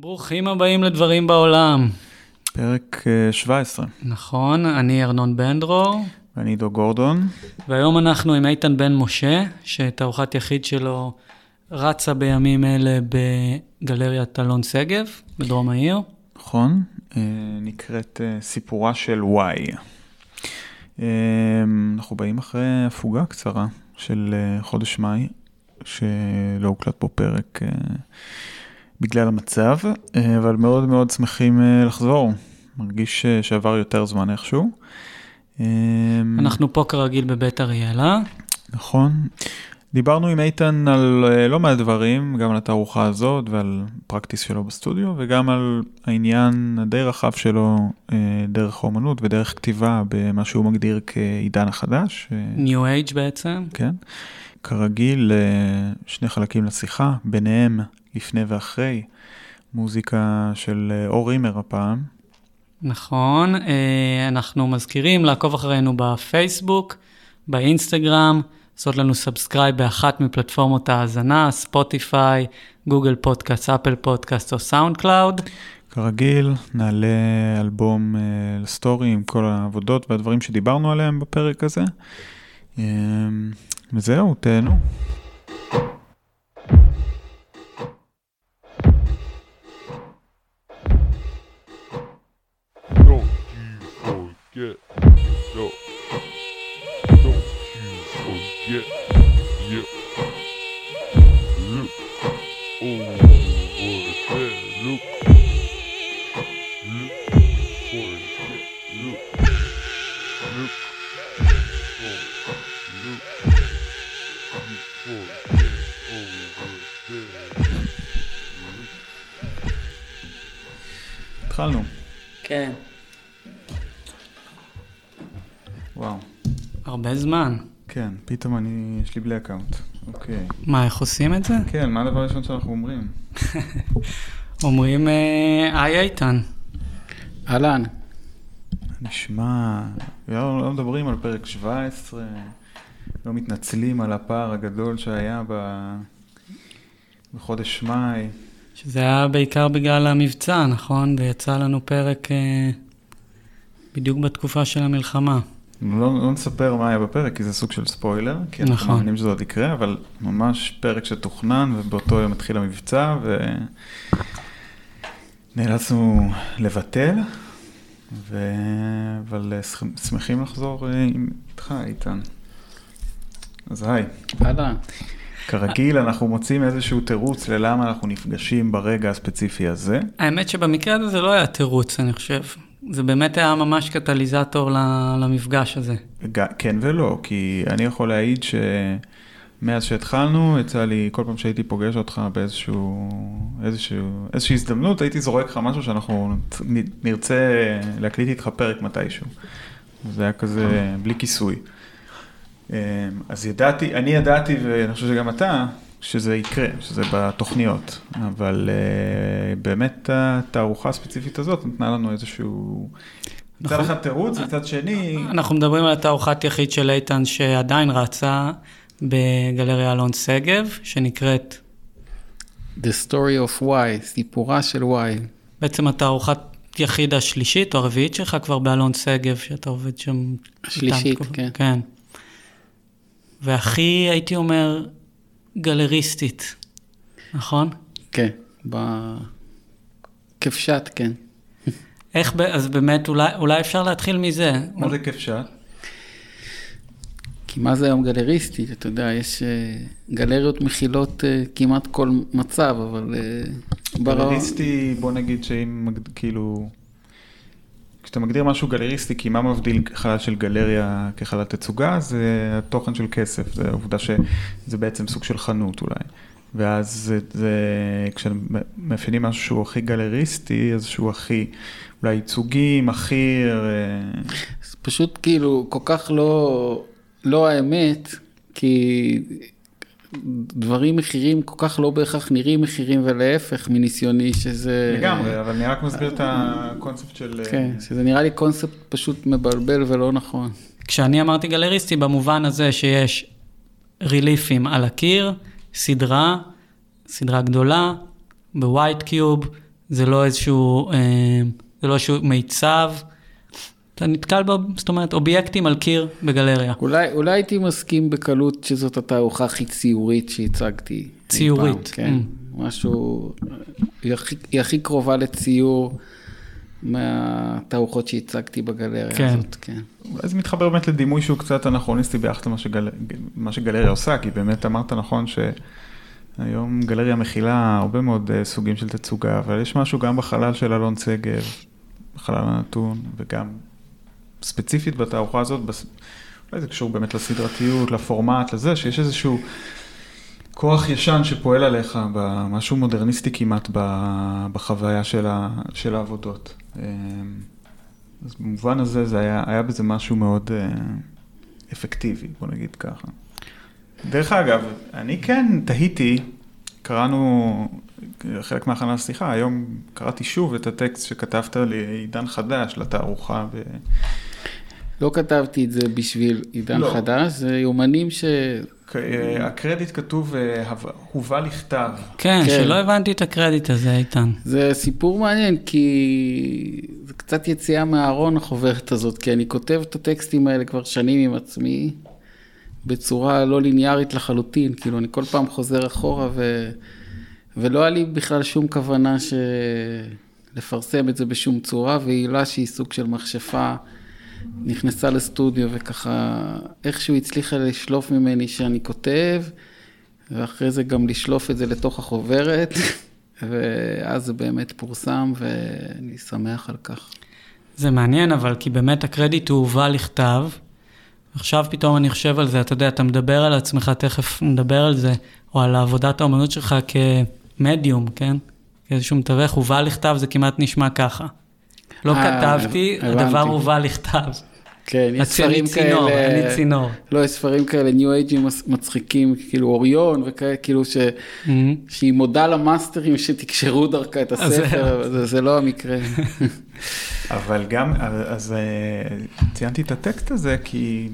ברוכים הבאים לדברים בעולם. פרק אה, 17. נכון, אני ארנון בן דרור, ואני עידו גורדון. והיום אנחנו עם איתן בן משה, שתערוכת יחיד שלו רצה בימים אלה בגלריית אלון שגב, בדרום העיר. נכון, אה, נקראת אה, סיפורה של וואי. אה, אנחנו באים אחרי הפוגה קצרה של אה, חודש מאי, שלא הוקלט פה פרק אה, בגלל המצב, אה, אבל מאוד מאוד שמחים אה, לחזור. מרגיש אה, שעבר יותר זמן איכשהו. אנחנו פה כרגיל בבית אריאלה. נכון. דיברנו עם איתן על לא מעט דברים, גם על התערוכה הזאת ועל פרקטיס שלו בסטודיו, וגם על העניין הדי רחב שלו דרך האומנות ודרך כתיבה במה שהוא מגדיר כעידן החדש. ניו אייג' בעצם. כן. כרגיל, שני חלקים לשיחה, ביניהם לפני ואחרי, מוזיקה של אה, אור רימר הפעם. נכון, אה, אנחנו מזכירים לעקוב אחרינו בפייסבוק, באינסטגרם, לעשות לנו subscribe באחת מפלטפורמות ההאזנה, Spotify, Google Podcast, Apple Podcast או SoundCloud. כרגיל, נעלה אלבום אה, לסטורי עם כל העבודות והדברים שדיברנו עליהם בפרק הזה. וזהו, תהנו. forget. Don't, don't you forget. Yep. Look over there. Look. Look forget. Look. Look. Oh, look. You forget over there. התחלנו. כן. וואו. הרבה זמן. כן, פתאום אני, יש לי blackout. אוקיי. מה, איך עושים את זה? כן, מה הדבר הראשון שאנחנו אומרים? אומרים, אה, היי איתן. אהלן, נשמע, לא, לא מדברים על פרק 17, לא מתנצלים על הפער הגדול שהיה ב... בחודש מאי. שזה היה בעיקר בגלל המבצע, נכון? ויצא לנו פרק אה, בדיוק בתקופה של המלחמה. לא, לא נספר מה היה בפרק, כי זה סוג של ספוילר, כי אנחנו נכון. מאמינים שזה עוד יקרה, אבל ממש פרק שתוכנן, ובאותו יום התחיל המבצע, ונאלצנו לבטל, ו... אבל אה, שמח- שמחים לחזור אה, עם- איתך, איתן. אז היי. אהלן. כרגיל, אנחנו מוצאים איזשהו תירוץ ללמה אנחנו נפגשים ברגע הספציפי הזה. האמת שבמקרה הזה זה לא היה תירוץ, אני חושב. זה באמת היה ממש קטליזטור למפגש הזה. כן ולא, כי אני יכול להעיד שמאז שהתחלנו, יצא לי, כל פעם שהייתי פוגש אותך באיזשהו, איזשהו, איזושהי הזדמנות, הייתי זורק לך משהו שאנחנו נרצה להקליט איתך פרק מתישהו. זה היה כזה בלי כיסוי. אה, אז ידעתי, אני ידעתי, ואני חושב שגם אתה, שזה יקרה, שזה בתוכניות, אבל אה, באמת התערוכה הספציפית הזאת נתנה לנו איזשהו... מצד נכון. אחד תירוץ, מצד שני... אנחנו מדברים על התערוכת יחיד של איתן שעדיין רצה בגלריה אלון שגב, שנקראת The story of why, סיפורה של why. בעצם התערוכת יחיד השלישית או הרביעית שלך כבר באלון שגב, שאתה עובד שם. השלישית. כן. כן. והכי, הייתי אומר, גלריסטית, נכון? כן, ב... כפשט, כן. איך, ב- אז באמת, אולי, אולי אפשר להתחיל מזה. מה זה שאת? כי מה זה היום גלריסטי? אתה יודע, יש אה, גלריות מכילות אה, כמעט כל מצב, אבל... אה, גלריסטי, בוא נגיד שאם, כאילו, כשאתה מגדיר משהו גלריסטי, כי מה מבדיל חלל של גלריה כחלל תצוגה, זה התוכן של כסף, זה העובדה שזה בעצם סוג של חנות אולי. ואז זה, זה כשמאפיינים משהו שהוא הכי גלריסטי, אז שהוא הכי אולי ייצוגי, מכיר, אה, פשוט כאילו כל כך לא, לא האמת, כי דברים מכירים כל כך לא בהכרח נראים מכירים, ולהפך מניסיוני שזה... לגמרי, אבל אני רק מסביר את הקונספט של... אה, כן, שזה נראה לי קונספט פשוט מבלבל ולא נכון. כשאני אמרתי גלריסטי, במובן הזה שיש ריליפים על הקיר, סדרה, סדרה גדולה, בווייט קיוב, זה לא איזשהו, אה, זה לא איזשהו מיצב. אתה נתקל, ב, זאת אומרת, אובייקטים על קיר בגלריה. אולי, אולי הייתי מסכים בקלות שזאת התערוכה הכי ציורית שהצגתי. ציורית, פעם, כן, Mm. משהו, היא הכי, היא הכי קרובה לציור מהתערוכות שהצגתי בגלריה כן. הזאת, כן. אולי זה מתחבר באמת לדימוי שהוא קצת אנכרוניסטי ביחס למה שגל... מה שגלריה עושה, כי באמת אמרת נכון שהיום גלריה מכילה הרבה מאוד אה, סוגים של תצוגה, אבל יש משהו גם בחלל של אלון שגב, בחלל הנתון, וגם ספציפית בתערוכה הזאת, בס... אולי זה קשור באמת לסדרתיות, לפורמט, לזה, שיש איזשהו כוח ישן שפועל עליך, משהו מודרניסטי כמעט בחוויה של, ה... של העבודות. אה, אז במובן הזה זה היה, היה בזה משהו מאוד אה, אפקטיבי, בוא נגיד ככה. דרך אגב, אני כן תהיתי, קראנו, חלק מהכנה לשיחה, היום קראתי שוב את הטקסט שכתבת לעידן חדש, לתערוכה. ב... לא כתבתי את זה בשביל עידן לא. חדש, זה יומנים ש... אה, הקרדיט כתוב, אה, הובא לכתב. כן, כן. שלא הבנתי את הקרדיט הזה, איתן. זה סיפור מעניין, כי זה קצת יציאה מהארון החוברת הזאת, כי אני כותב את הטקסטים האלה כבר שנים עם עצמי, בצורה לא ליניארית לחלוטין, כאילו אני כל פעם חוזר אחורה, ו... ולא היה לי בכלל שום כוונה ש... לפרסם את זה בשום צורה, והילה שהיא סוג של מכשפה, נכנסה לסטודיו וככה איכשהו הצליחה לשלוף ממני שאני כותב, ואחרי זה גם לשלוף את זה לתוך החוברת, ואז זה באמת פורסם, ואני שמח על כך. זה מעניין, אבל כי באמת הקרדיט הוא הובא לכתב. עכשיו פתאום אני חושב על זה, אתה יודע, אתה מדבר על עצמך, תכף נדבר על זה, או על עבודת האומנות שלך כמדיום, כן? כאיזשהו מתווך, הובא לכתב, זה כמעט נשמע ככה. לא אה, כתבתי. הדבר הובא לכתב. כן, יש ספרים צינור, כאלה... אני צינור. לא, יש ספרים כאלה, ניו אייג'ים מצחיקים, כאילו אוריון וכאלה, כאילו ש... Mhm. שהיא מודה למאסטרים שתקשרו דרכה את הספר, זה, זה לא המקרה. אבל גם, אז אה, ציינתי את הטקסט הזה כי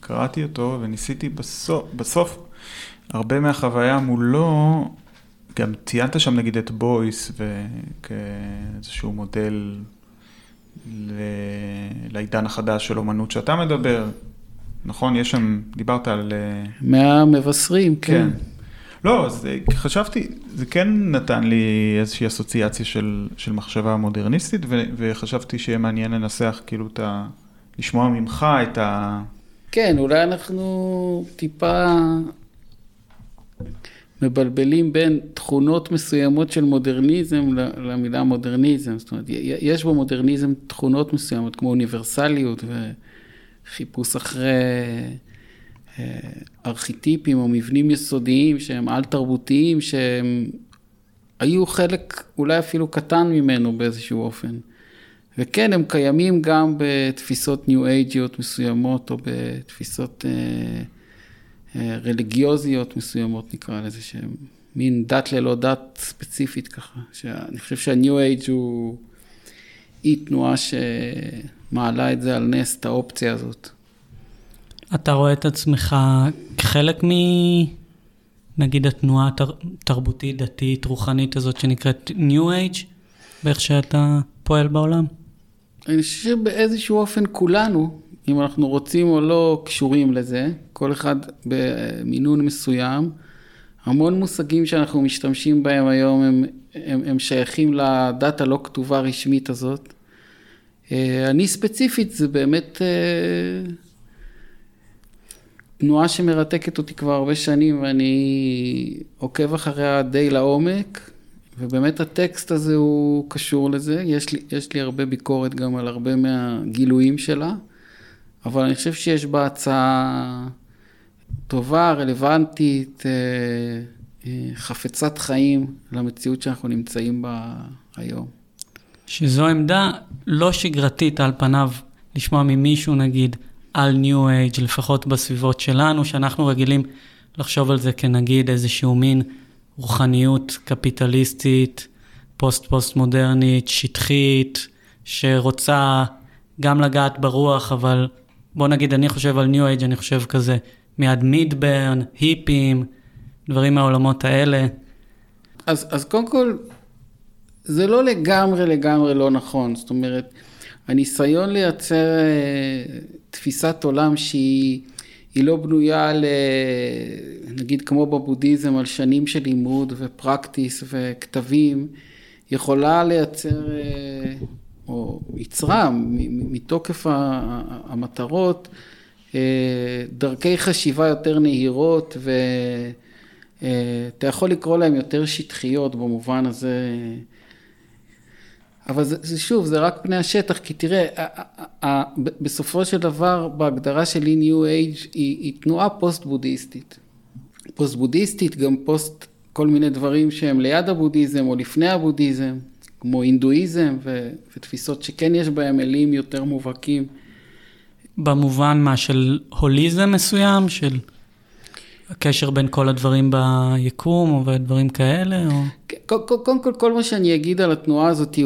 קראתי אותו וניסיתי בסוף, בסוף הרבה מהחוויה מולו, גם ציינת שם נגיד את בויס וכאיזשהו מודל. לעידן החדש של אומנות שאתה מדבר, נכון? יש שם, דיברת על... אה, מהמבשרים, כן. כן. לא, אז אה, חשבתי, זה כן נתן לי איזושהי אסוציאציה של, של מחשבה מודרניסטית, ו, וחשבתי שיהיה מעניין לנסח כאילו את ה... לשמוע ממך את ה... כן, אולי אנחנו טיפה מבלבלים בין תכונות מסוימות של מודרניזם למילה מודרניזם. זאת אומרת, יש במודרניזם תכונות מסוימות כמו אוניברסליות וחיפוש אחרי אה, ארכיטיפים או מבנים יסודיים שהם על-תרבותיים, שהם היו חלק אולי אפילו קטן ממנו באיזשהו אופן. וכן, הם קיימים גם בתפיסות ניו אייג'יות מסוימות, או בתפיסות אה, רליגיוזיות מסוימות, נקרא לזה, שהם מין דת ללא דת ספציפית ככה. שאני חושב שהניו אייג' הוא אי תנועה שמעלה את זה על נס, את האופציה הזאת. אתה רואה את עצמך כחלק מ... נגיד התנועה התרבותית, דתית, רוחנית הזאת שנקראת New Age, באיך שאתה פועל בעולם? אני חושב שבאיזשהו אופן כולנו, אם אנחנו רוצים או לא, קשורים לזה, כל אחד במינון מסוים. המון מושגים שאנחנו משתמשים בהם היום הם, הם, הם שייכים לדת הלא כתובה רשמית הזאת. אה, אני ספציפית, זה באמת אה, תנועה שמרתקת אותי כבר הרבה שנים ואני עוקב אחריה די לעומק. ובאמת הטקסט הזה הוא קשור לזה, יש לי, יש לי הרבה ביקורת גם על הרבה מהגילויים שלה, אבל אני חושב שיש בה הצעה טובה, רלוונטית, אה, אה, חפצת חיים למציאות שאנחנו נמצאים בה היום. שזו עמדה לא שגרתית על פניו לשמוע ממישהו נגיד על ניו אייג' לפחות בסביבות שלנו, שאנחנו רגילים לחשוב על זה כנגיד איזשהו מין רוחניות קפיטליסטית, פוסט-פוסט מודרנית, שטחית, שרוצה גם לגעת ברוח, אבל בוא נגיד, אני חושב על ניו אייג', אני חושב כזה מיד מידברן, היפים, דברים מהעולמות האלה. אז, אז קודם כל, זה לא לגמרי לגמרי לא נכון. זאת אומרת, הניסיון לייצר אה, תפיסת עולם שהיא היא לא בנויה על, אה, נגיד כמו בבודהיזם, על שנים של לימוד ופרקטיס וכתבים, יכולה לייצר, אה, או יצרה מתוקף המטרות, דרכי חשיבה יותר נהירות ואתה יכול לקרוא להן יותר שטחיות במובן הזה. אבל זה, זה שוב, זה רק פני השטח, כי תראה, בסופו של דבר, בהגדרה שלי New Age, היא, היא תנועה פוסט-בודהיסטית. פוסט-בודהיסטית, גם פוסט כל מיני דברים שהם ליד הבודהיזם או לפני הבודהיזם, כמו הינדואיזם ו, ותפיסות שכן יש בהם אלים יותר מובהקים. במובן מה, של הוליזם מסוים? של... הקשר בין כל הדברים ביקום ודברים כאלה? או... קודם כל, כל, כל, כל מה שאני אגיד על התנועה הזאת הוא,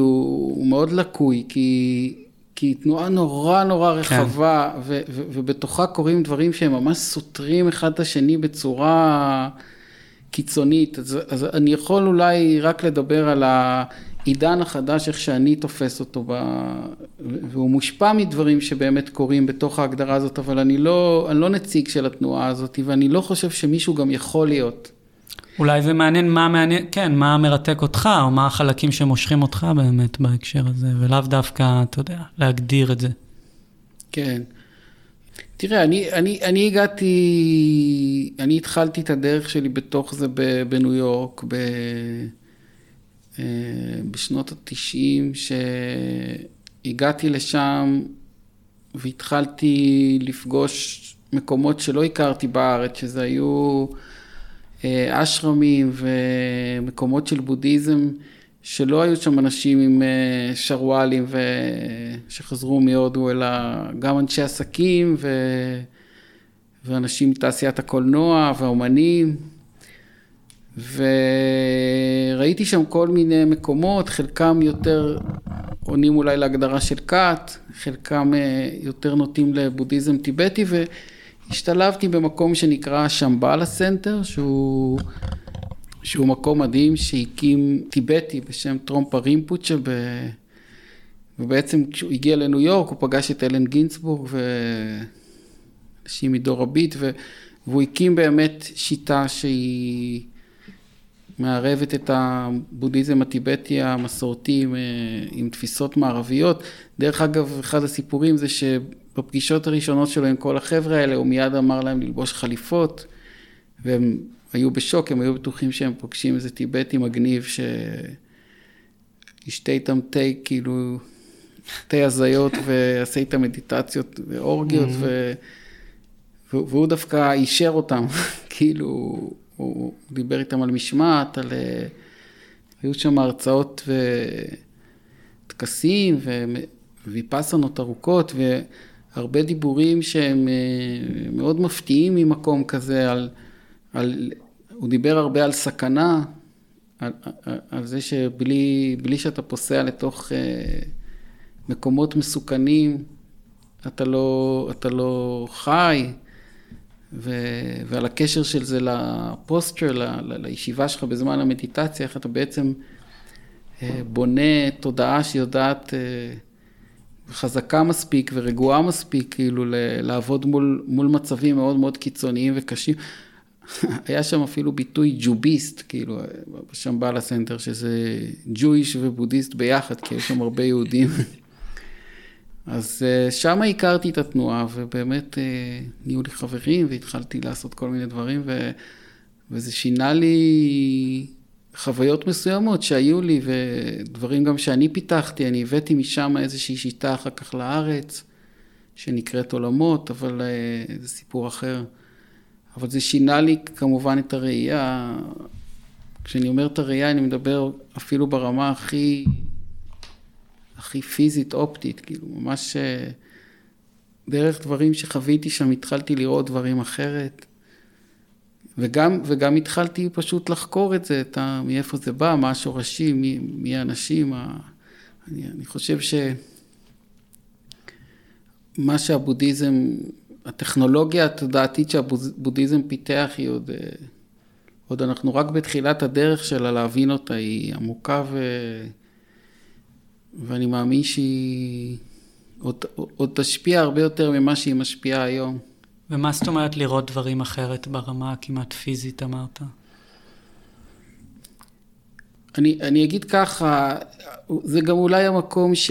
הוא מאוד לקוי, כי, כי היא תנועה נורא נורא כן. רחבה, כן. ו, ו, ובתוכה קורים דברים שהם ממש סותרים אחד את השני בצורה קיצונית. אז, אז אני יכול אולי רק לדבר על ה... העידן החדש, איך שאני תופס אותו, ב... והוא מושפע מדברים שבאמת קורים בתוך ההגדרה הזאת, אבל אני לא, אני לא נציג של התנועה הזאת, ואני לא חושב שמישהו גם יכול להיות. אולי זה מעניין מה מעניין, כן, מה מרתק אותך, או מה החלקים שמושכים אותך באמת בהקשר הזה, ולאו דווקא, אתה יודע, להגדיר את זה. כן. תראה, אני, אני, אני הגעתי, אני התחלתי את הדרך שלי בתוך זה בניו יורק, ב... אה, בשנות התשעים, שהגעתי לשם והתחלתי לפגוש מקומות שלא הכרתי בארץ, שזה היו אה, אשרמים ומקומות של בודהיזם, שלא היו שם אנשים עם אה, שרוואלים שחזרו מהודו, אלא גם אנשי עסקים ו... ואנשים מתעשיית הקולנוע והאומנים. וראיתי שם כל מיני מקומות, חלקם יותר עונים אולי להגדרה של כת, חלקם אה, יותר נוטים לבודהיזם טיבטי, והשתלבתי במקום שנקרא Shambhala Center, שהוא, שהוא מקום מדהים שהקים טיבטי בשם טרונגפה רינפוצ'ה, ב... ובעצם כשהוא הגיע לניו יורק הוא פגש את אלן גינסברג ואנשים מדור הביט, ו... והוא הקים באמת שיטה שהיא... מערבת את הבודהיזם הטיבטי המסורתי עם, אה, עם תפיסות מערביות. דרך אגב, אחד הסיפורים זה שבפגישות הראשונות שלו עם כל החבר'ה האלה, הוא מיד אמר להם ללבוש חליפות, והם היו בשוק, הם היו בטוחים שהם פוגשים איזה טיבטי מגניב שישתה איתם תה, כאילו, תה הזיות ויעשה איתם מדיטציות ואורגיות, mm-hmm. ו... והוא דווקא אישר אותם, כאילו... הוא דיבר איתם על משמעת, על... אה, היו שם הרצאות וטקסים וויפסנות ארוכות והרבה דיבורים שהם אה, מאוד מפתיעים ממקום כזה, על, על, הוא דיבר הרבה על סכנה, על, על, זה שבלי שאתה פוסע לתוך אה, מקומות מסוכנים, אתה לא, אתה לא חי. ו... ועל הקשר של זה לפוסטר, ל... ל... לישיבה שלך בזמן המדיטציה, איך אתה בעצם אה, בונה תודעה שיודעת אה, חזקה מספיק ורגועה מספיק, כאילו ל... לעבוד מול, מול מצבים מאוד מאוד קיצוניים וקשים. היה שם אפילו ביטוי ג'וביסט, כאילו, שם בעל הסנטר, שזה ג'ויש ובודהיסט ביחד, כי יש שם הרבה יהודים. אז אה, שם הכרתי את התנועה, ובאמת אה, נהיו לי חברים, והתחלתי לעשות כל מיני דברים, ו... וזה שינה לי חוויות מסוימות שהיו לי, ודברים גם שאני פיתחתי, אני הבאתי משם איזושהי שיטה אחר כך לארץ, שנקראת עולמות, אבל אה, זה סיפור אחר. אבל זה שינה לי כמובן את הראייה. כשאני אומר את הראייה, אני מדבר אפילו ברמה הכי הכי פיזית אופטית, כאילו ממש אה, דרך דברים שחוויתי שם התחלתי לראות דברים אחרת. וגם, וגם התחלתי פשוט לחקור את זה, את ה, מאיפה זה בא, מה השורשים, מי, מי האנשים. ה, אני, אני חושב שמה שהבודהיזם, הטכנולוגיה התודעתית שהבודהיזם פיתח היא עוד, אה, עוד אנחנו רק בתחילת הדרך שלה להבין אותה, היא עמוקה ו... ואני מאמין שהיא עוד, עוד תשפיע הרבה יותר ממה שהיא משפיעה היום. ומה זאת אומרת לראות דברים אחרת ברמה הכמעט פיזית, אמרת? אני, אני אגיד ככה, זה גם אולי המקום ש,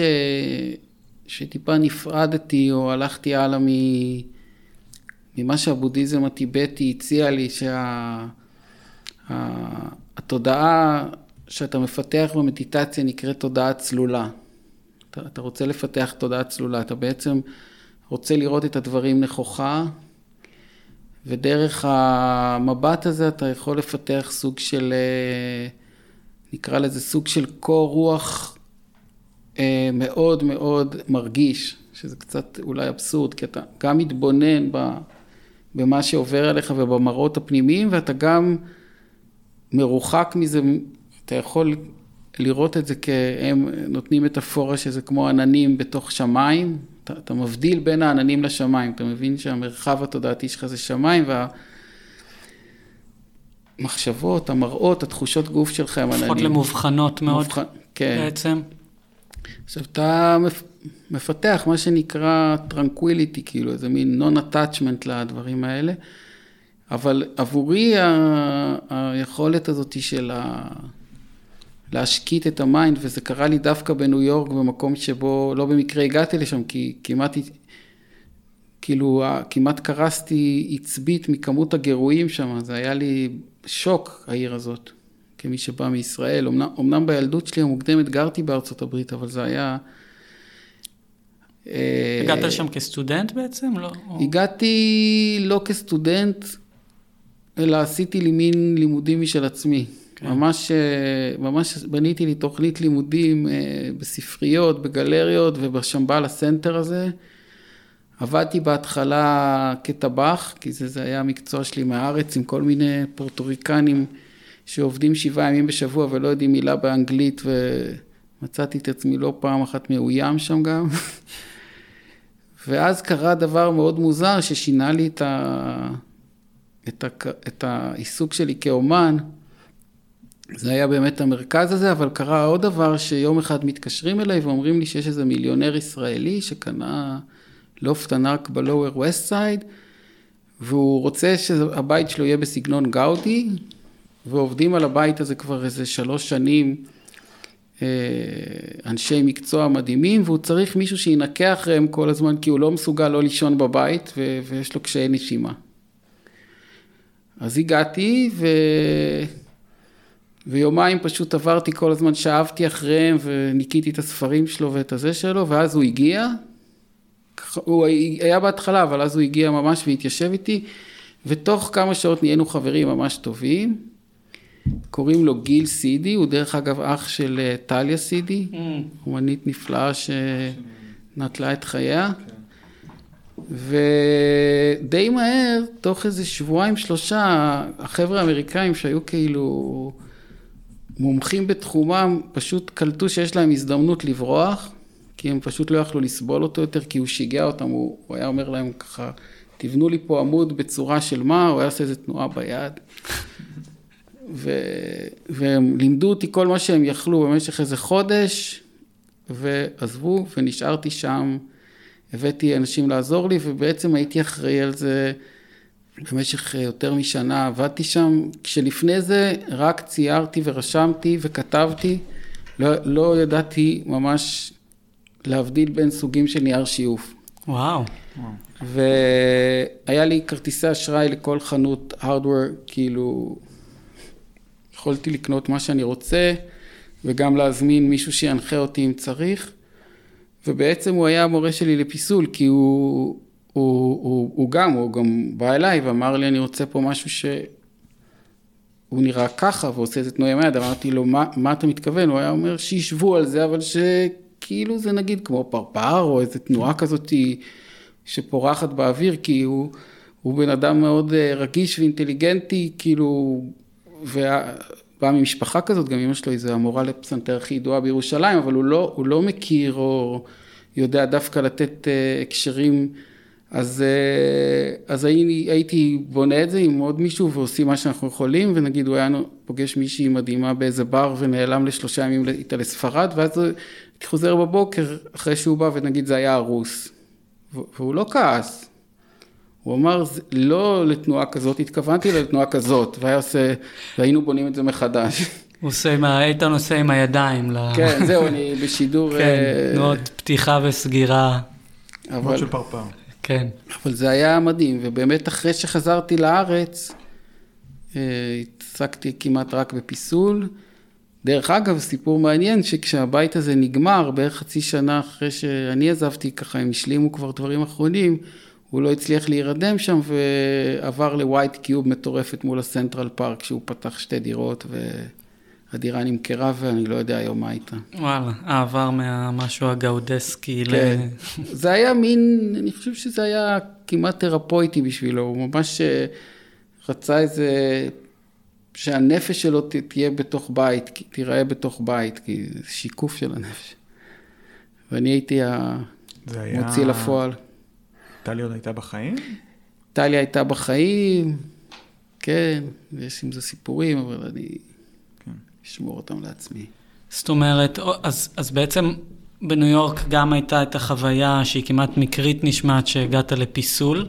שטיפה נפרדתי או הלכתי הלאה מ, ממה שהבודהיזם הטיבטי הציע לי, שהתודעה שה, שאתה מפתח במדיטציה נקראת תודעה צלולה. אתה, אתה רוצה לפתח תודעה צלולה, אתה בעצם רוצה לראות את הדברים נכוחה, ודרך המבט הזה אתה יכול לפתח סוג של, אה, נקרא לזה סוג של קור רוח אה, מאוד מאוד מרגיש, שזה קצת אולי אבסורד, כי אתה גם מתבונן במה שעובר עליך ובמראות הפנימיים, ואתה גם מרוחק מזה, אתה יכול לראות את זה כהם נותנים מטאפורה שזה כמו עננים בתוך שמיים, אתה, אתה מבדיל בין העננים לשמיים, אתה מבין שהמרחב התודעתי שלך זה שמיים והמחשבות, המראות, התחושות גוף שלך הם עננים. לפחות למובחנות מאוד מובח... כן. בעצם. עכשיו אתה מפתח מה שנקרא tranquility, כאילו איזה מין non-attachment לדברים האלה, אבל עבורי ה... היכולת הזאת של ה... להשקיט את ה mind, וזה קרה לי דווקא בניו יורק, במקום שבו לא במקרה הגעתי לשם, כי כמעט, כאילו, כמעט קרסתי עצבית מכמות הגירויים שם, זה היה לי שוק, העיר הזאת, כמי שבא מישראל. אמנם, אמנם בילדות שלי המוקדמת גרתי בארצות הברית, אבל זה היה... אה, הגעת לשם כסטודנט בעצם? לא? הגעתי לא כסטודנט, אלא עשיתי לי מין לימודים משל עצמי. כן. ממש, אה, ממש בניתי לי תוכנית לימודים אה, בספריות, בגלריות ובשמבל הסנטר הזה. עבדתי בהתחלה כטבח, כי זה, זה היה המקצוע שלי מהארץ, עם כל מיני פורטוריקנים שעובדים שבעה ימים בשבוע ולא יודעים מילה באנגלית, ומצאתי את עצמי לא פעם אחת מאוים שם גם. ואז קרה דבר מאוד מוזר ששינה לי את, ה... את, ה... את העיסוק שלי כאומן. זה היה באמת המרכז הזה, אבל קרה עוד דבר שיום אחד מתקשרים אליי ואומרים לי שיש איזה מיליונר ישראלי שקנה לופט ענק בלואוור ווסט סייד, והוא רוצה שהבית שלו יהיה בסגנון גאודי, ועובדים על הבית הזה כבר איזה שלוש שנים אה, אנשי מקצוע מדהימים, והוא צריך מישהו שינקה אחריהם כל הזמן, כי הוא לא מסוגל לא לישון בבית, ויש לו קשיי נשימה. אז הגעתי, ו... ויומיים פשוט עברתי כל הזמן, שאבתי אחריהם וניקיתי את הספרים שלו ואת הזה שלו, ואז הוא הגיע. הוא היה בהתחלה, אבל אז הוא הגיע ממש והתיישב איתי, ותוך כמה שעות נהיינו חברים ממש טובים. קוראים לו גיל סידי, הוא דרך אגב אח של אה, טליה סידי, mm. אומנית נפלאה שנטלה את חייה. Okay. ודי מהר, תוך איזה שבועיים שלושה, החבר'ה האמריקאים שהיו כאילו מומחים בתחומם פשוט קלטו שיש להם הזדמנות לברוח, כי הם פשוט לא יכלו לסבול אותו יותר, כי הוא שיגע אותם, הוא, הוא היה אומר להם ככה, תבנו לי פה עמוד בצורה של מה, הוא היה עושה איזה תנועה ביד. ו, והם לימדו אותי כל מה שהם יכלו במשך איזה חודש, ועזבו, ונשארתי שם, הבאתי אנשים לעזור לי, ובעצם הייתי אחראי על זה. במשך אה, יותר משנה עבדתי שם, כשלפני זה רק ציירתי ורשמתי וכתבתי, לא, לא ידעתי ממש להבדיל בין סוגים של נייר שיוף. וואו. והיה לי כרטיסי אשראי לכל חנות הארדוור, כאילו, יכולתי לקנות מה שאני רוצה, וגם להזמין מישהו שינחה אותי אם צריך, ובעצם הוא היה המורה שלי לפיסול, כי הוא... הוא, הוא, הוא גם, הוא גם בא אליי ואמר לי, אני רוצה פה משהו שהוא נראה ככה ועושה איזה תנועה יד, אמרתי לו, מה, מה אתה מתכוון? הוא היה אומר שישבו על זה, אבל שכאילו זה נגיד כמו פרפר או איזה תנועה כזאת שפורחת באוויר, כי הוא, הוא בן אדם מאוד אה, רגיש ואינטליגנטי, כאילו, ובא ממשפחה כזאת, גם אמא שלו היא המורה לפסנתר הכי ידועה בירושלים, אבל הוא לא, הוא לא מכיר או יודע דווקא לתת אה, הקשרים. אז, אה, אז הייתי, הייתי בונה את זה עם עוד מישהו ועושים מה שאנחנו יכולים, ונגיד הוא היה פוגש מישהי מדהימה באיזה בר ונעלם לשלושה ימים איתה לספרד, ואז הייתי חוזר בבוקר אחרי שהוא בא ונגיד זה היה הרוס. והוא לא כעס. הוא אמר, "זה לא לתנועה כזאת, התכוונתי לתנועה כזאת, והיה עושה, והיינו בונים את זה מחדש. הוא עושה עם ה... איתן עושה עם הידיים. ל- כן, זהו, אני בשידור... כן, אה, תנועות פתיחה וסגירה. אבל, תנועות של פרפר. כן. אבל זה היה מדהים, ובאמת אחרי שחזרתי לארץ, אה, התעסקתי כמעט רק בפיסול. דרך אגב, סיפור מעניין, שכשהבית הזה נגמר, בערך חצי שנה אחרי שאני עזבתי, ככה הם השלימו כבר דברים אחרונים, הוא לא הצליח להירדם שם ועבר לווייט קיוב מטורפת מול הסנטרל פארק, שהוא פתח שתי דירות והדירה נמכרה ואני לא יודע היום מה איתה. וואלה, עבר מהמשהו הגאודסקי ל... כן. זה היה מין, אני חושב שזה היה כמעט תרפויטי בשבילו, הוא ממש אה, רצה איזה, שהנפש שלו ת- תהיה בתוך בית, תיראה בתוך בית, כי זה שיקוף של הנפש. ואני הייתי זה היה... המוציא לפועל. טלי עוד הייתה בחיים? טליה הייתה בחיים, כן, ויש עם זה סיפורים, אבל אני. אשמור אותם לעצמי. זאת אומרת, או- אז, אז בעצם בניו יורק גם הייתה את החוויה שהיא כמעט מקרית נשמעת שהגעת לפיסול.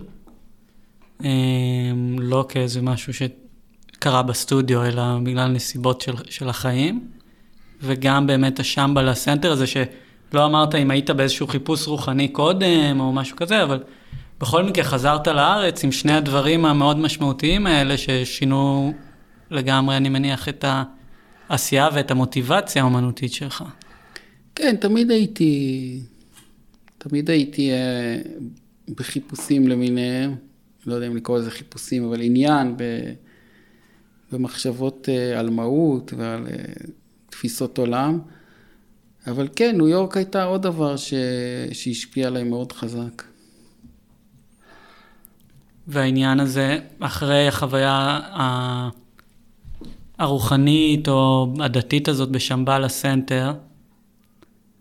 אמ, לא כאיזה משהו שקרה בסטודיו, אלא בגלל נסיבות של, של החיים. וגם באמת ה Shambhala Center הזה, שלא אמרת אם היית באיזשהו חיפוש רוחני קודם או משהו כזה, אבל בכל מקרה חזרת לארץ עם שני הדברים המאוד משמעותיים האלה ששינו לגמרי, אני מניח, את העשייה ואת המוטיבציה האומנותית שלך. כן, תמיד הייתי, תמיד הייתי אה, בחיפושים למיניהם, לא יודע אם לקרוא לזה חיפושים, אבל עניין ב, במחשבות אה, על מהות ועל אה, תפיסות עולם. אבל כן, ניו יורק הייתה עוד דבר ש, שהשפיע עליי מאוד חזק. והעניין הזה, אחרי החוויה הרוחנית או הדתית הזאת ב Shambhala Center,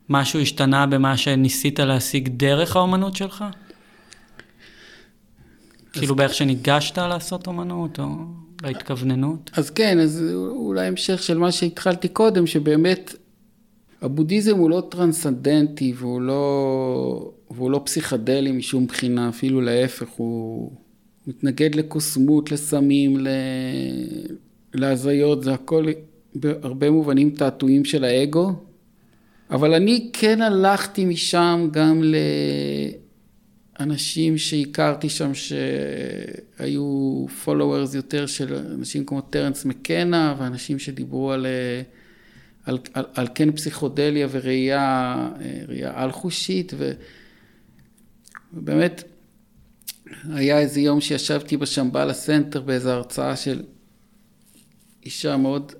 משהו השתנה במה שניסית להשיג דרך האומנות שלך? כאילו באיך שניגשת לעשות אומנות, או בהתכווננות? אז כן, אז אולי המשך של מה שהתחלתי קודם, שבאמת הבודהיזם הוא לא טרנסצנדנטי והוא לא, והוא לא פסיכדלי משום בחינה, אפילו להפך, הוא מתנגד לקוסמות, לסמים, ל... להזיות, זה הכל בהרבה מובנים תעתועים של האגו. אבל אני כן הלכתי משם גם לאנשים שהכרתי שם שהיו followers יותר של אנשים כמו טרנס מקנה ואנשים שדיברו על, על, על, על כן פסיכודליה וראייה ראייה על-חושית ו, ובאמת היה איזה יום שישבתי ב Shambhala Center באיזו הרצאה של אישה מאוד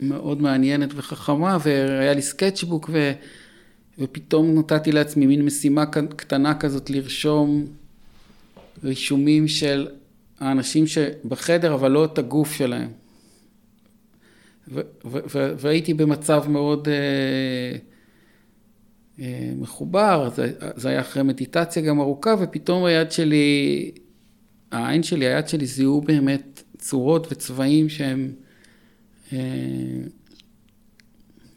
מאוד מעניינת וחכמה, והיה לי sketchbook, ו... ופתאום נתתי לעצמי מין משימה קטנה כזאת לרשום רישומים של האנשים שבחדר, אבל לא את הגוף שלהם. ו- ו- ו- והייתי במצב מאוד אה, אה, מחובר, זה, זה היה אחרי מדיטציה גם ארוכה, ופתאום היד שלי, העין שלי, היד שלי זיהו באמת צורות וצבעים שהם...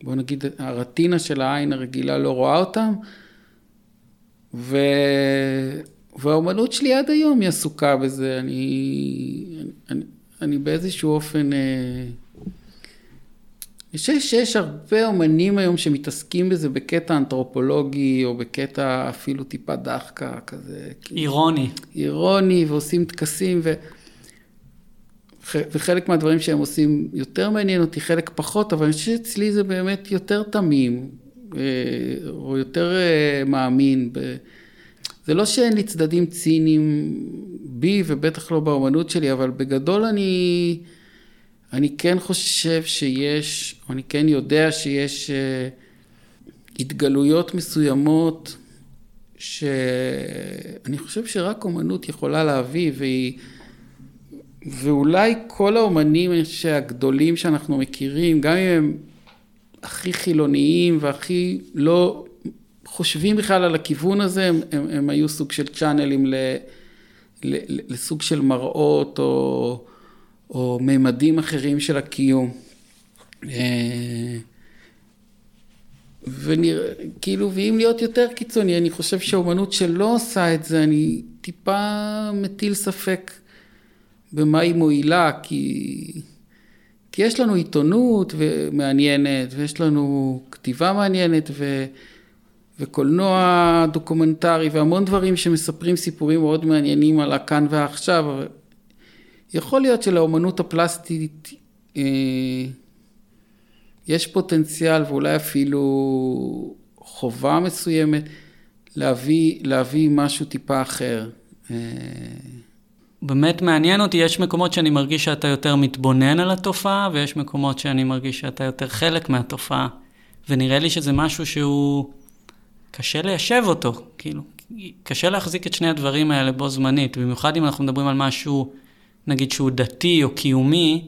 בוא נגיד, הרטינה של העין הרגילה לא רואה אותם, ו... והאומנות שלי עד היום היא עסוקה בזה, אני, אני, אני באיזשהו אופן, אני חושב שיש הרבה אומנים היום שמתעסקים בזה בקטע אנתרופולוגי, או בקטע אפילו טיפה דחקה כזה. אירוני. אירוני, ועושים טקסים, ו... וחלק מהדברים שהם עושים יותר מעניין אותי, חלק פחות, אבל אני חושב שאצלי זה באמת יותר תמים, או יותר מאמין. זה לא שאין לי צדדים ציניים בי, ובטח לא באומנות שלי, אבל בגדול אני, אני כן חושב שיש, או אני כן יודע שיש התגלויות מסוימות, שאני חושב שרק אומנות יכולה להביא, והיא... ואולי כל האומנים הגדולים שאנחנו מכירים, גם אם הם הכי חילוניים והכי לא חושבים בכלל על הכיוון הזה, הם, הם, הם היו סוג של צ'אנלים ל, ל, לסוג של מראות או, או מימדים אחרים של הקיום. ונראה, כאילו, ואם להיות יותר קיצוני, אני חושב שהאומנות שלא עושה את זה, אני טיפה מטיל ספק במה היא מועילה, כי, כי יש לנו עיתונות מעניינת, ויש לנו כתיבה מעניינת, ו, וקולנוע דוקומנטרי, והמון דברים שמספרים סיפורים מאוד מעניינים על הכאן והעכשיו, יכול להיות שלאומנות הפלסטית אה, יש פוטנציאל ואולי אפילו חובה מסוימת להביא, להביא משהו טיפה אחר. אה, באמת מעניין אותי, יש מקומות שאני מרגיש שאתה יותר מתבונן על התופעה, ויש מקומות שאני מרגיש שאתה יותר חלק מהתופעה. ונראה לי שזה משהו שהוא קשה ליישב אותו, כאילו, קשה להחזיק את שני הדברים האלה בו זמנית, במיוחד אם אנחנו מדברים על משהו, נגיד שהוא דתי או קיומי,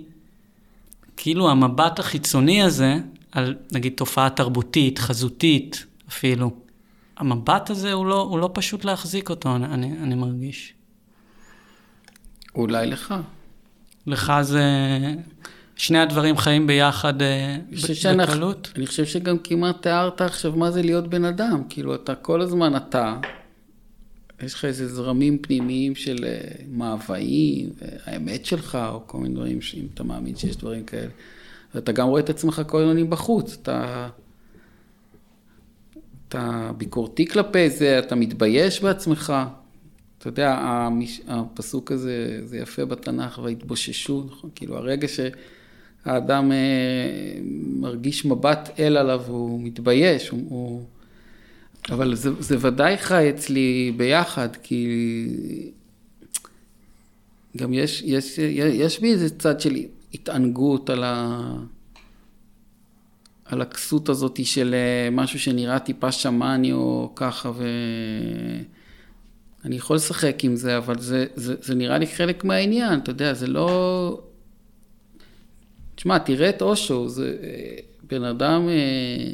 כאילו המבט החיצוני הזה, על נגיד תופעה תרבותית, חזותית אפילו, המבט הזה הוא לא, הוא לא פשוט להחזיק אותו, אני, אני מרגיש. אולי לך. לך זה... שני הדברים חיים ביחד אה, בקלות? אני חושב שגם כמעט תיארת עכשיו מה זה להיות בן אדם. כאילו, אתה כל הזמן אתה, יש לך איזה זרמים פנימיים של אה, מאוויים, האמת שלך, או כל מיני דברים, אם אתה מאמין שיש דברים כאלה. ואתה גם רואה את עצמך כל הזמן מבחוץ. אתה, אתה ביקורתי כלפי זה, אתה מתבייש בעצמך. אתה יודע, המש... הפסוק הזה, זה יפה בתנ"ך, והתבוששו, נכון? כאילו, הרגע שהאדם אה, מרגיש מבט אל עליו, הוא מתבייש, הוא... הוא... אבל זה, זה ודאי חי אצלי ביחד, כי גם יש, יש, יש בי איזה צד של התענגות על, ה, על הכסות הזאת של אה, משהו שנראה טיפה שמאני או ככה, ואני יכול לשחק עם זה, אבל זה, זה, זה נראה לי חלק מהעניין, אתה יודע, זה לא... תשמע, תראה את אושו, זה אה, בן אדם... אה,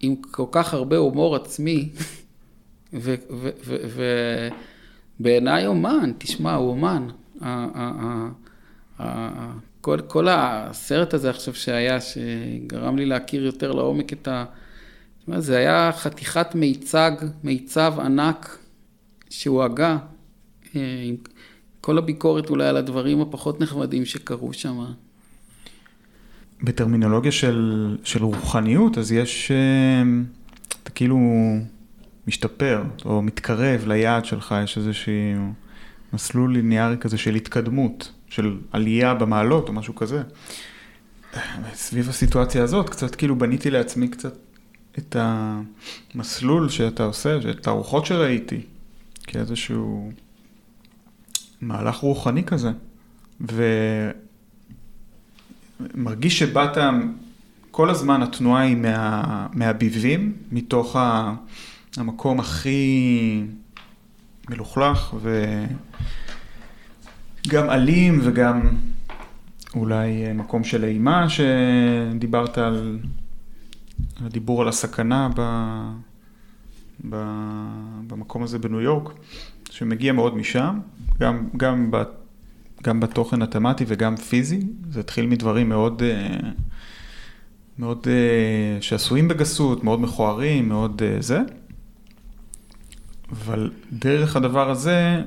עם כל כך הרבה הומור עצמי, ובעיניי אומן, תשמע, הוא אומן. כל, כל הסרט הזה עכשיו שהיה, שגרם לי להכיר יותר לעומק את ה... זה היה חתיכת מיצג, מיצב ענק שהוא הגה, אה, עם כל הביקורת אולי על הדברים הפחות נחמדים שקרו שם. בטרמינולוגיה של, של רוחניות, אז יש, אה, אתה כאילו משתפר או מתקרב ליעד שלך, יש איזשהו מסלול ליניארי כזה של התקדמות, של עלייה במעלות או משהו כזה. סביב הסיטואציה הזאת, קצת כאילו בניתי לעצמי קצת את המסלול שאתה עושה, את הארוחות שראיתי, כאיזשהו מהלך רוחני כזה. ו... מרגיש שבאת, כל הזמן התנועה היא מה, מהביבים, מתוך ה, המקום הכי מלוכלך וגם אלים וגם אולי מקום של אימה, שדיברת על הדיבור על הסכנה ב, במקום הזה בניו יורק, שמגיע מאוד משם, גם, גם גם בתוכן התמטי וגם פיזי, זה התחיל מדברים מאוד, אה, מאוד אה, שעשויים בגסות, מאוד מכוערים, מאוד אה, זה. אבל דרך הדבר הזה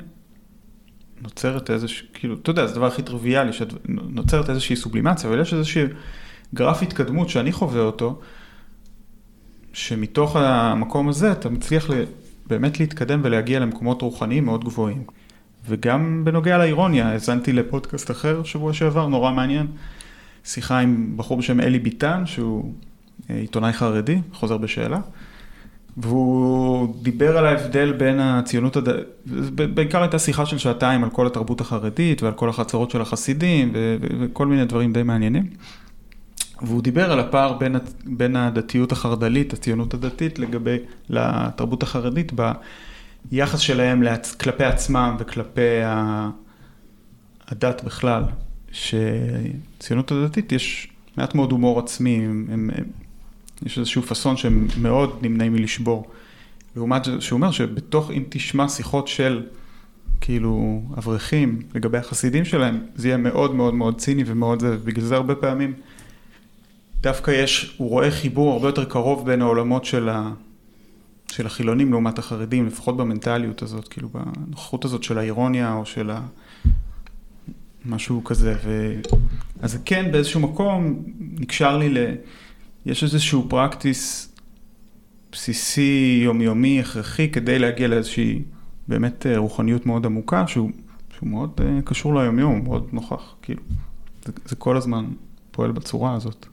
נוצרת איזושהי, כאילו, אתה יודע, זה הדבר הכי טריוויאלי, שנוצרת איזושהי סובלימציה, אבל יש איזושהי גרף התקדמות שאני חווה אותו, שמתוך המקום הזה אתה מצליח באמת להתקדם ולהגיע למקומות רוחניים מאוד גבוהים. וגם בנוגע לאירוניה, האזנתי לפודקאסט אחר שבוע שעבר, נורא מעניין. שיחה עם בחור בשם אלי ביטן, שהוא אה, עיתונאי חרדי, חוזר בשאלה. והוא דיבר על ההבדל בין הציונות, הד... בעיקר הייתה שיחה של שעתיים על כל התרבות החרדית ועל כל החצרות של החסידים ו... וכל מיני דברים די מעניינים. והוא דיבר על הפער בין, בין הדתיות החרד"לית, הציונות הדתית, לגבי, לתרבות החרדית, היחס שלהם לעצ... כלפי עצמם וכלפי ה... הדת בכלל, שציונות הדתית יש מעט מאוד הומור עצמי, הם, הם, הם, יש איזשהו פאסון שהם מאוד נמנעים מלשבור. לעומת זה, שהוא אומר שבתוך, אם תשמע שיחות של כאילו אברכים לגבי החסידים שלהם, זה יהיה מאוד מאוד מאוד ציני ומאוד זה, ובגלל זה הרבה פעמים דווקא יש, הוא רואה חיבור הרבה יותר קרוב בין העולמות של, ה, של החילונים לעומת החרדים, לפחות במנטליות הזאת, כאילו בנוכחות הזאת של האירוניה או של ה... משהו כזה. ו... אז כן באיזשהו מקום נקשר לי ל... יש איזשהו פרקטיס בסיסי, יומיומי, הכרחי, כדי להגיע לאיזושהי באמת אה, רוחניות מאוד עמוקה, שהוא, שהוא מאוד uh, קשור ליומיום, מאוד נוכח, כאילו. זה, זה כל הזמן פועל בצורה הזאת.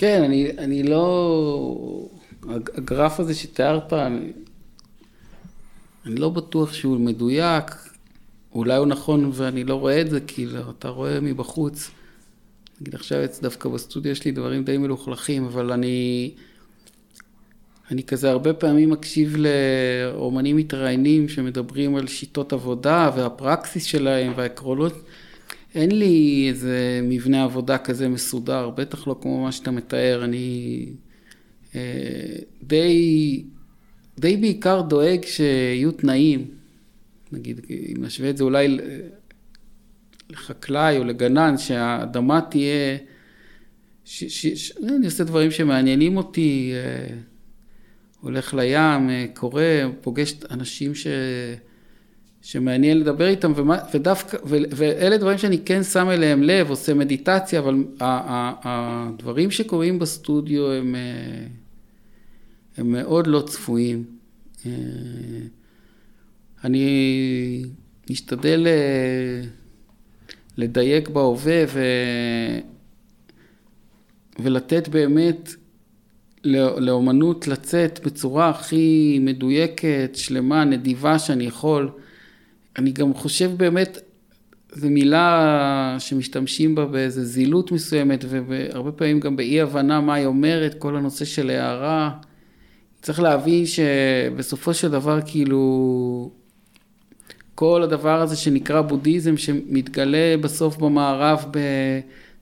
כן, אני, אני לא... הגרף הזה שתיארת, אני, אני לא בטוח שהוא מדויק, אולי הוא נכון ואני לא רואה את זה, כאילו, אתה רואה מבחוץ. נגיד עכשיו דווקא בסטודיו יש לי דברים די מלוכלכים, אבל אני... אני כזה הרבה פעמים מקשיב לאומנים מתראיינים שמדברים על שיטות עבודה והפרקסיס שלהם והעקרונות. אין לי איזה מבנה עבודה כזה מסודר, בטח לא כמו מה שאתה מתאר. אני אה, די, די בעיקר דואג שיהיו תנאים. נגיד, אם נשווה את זה אולי לחקלאי או לגנן, שהאדמה תהיה... ש, ש, ש, אני עושה דברים שמעניינים אותי. אה, הולך לים, אה, קורא, פוגש אנשים ש... שמעניין לדבר איתם, ומה, ודווקא, ו, ואלה דברים שאני כן שם אליהם לב, עושה מדיטציה, אבל הדברים שקורים בסטודיו הם, אה, הם מאוד לא צפויים. אה, אני משתדל לדייק בהווה ו... ולתת באמת לאומנות לצאת בצורה הכי מדויקת, שלמה, נדיבה שאני יכול. אני גם חושב באמת, זו מילה שמשתמשים בה באיזו זילות מסוימת, והרבה פעמים גם באי הבנה מה היא אומרת, כל הנושא של הערה. צריך להבין שבסופו של דבר, כאילו, כל הדבר הזה שנקרא בודהיזם, שמתגלה בסוף במערב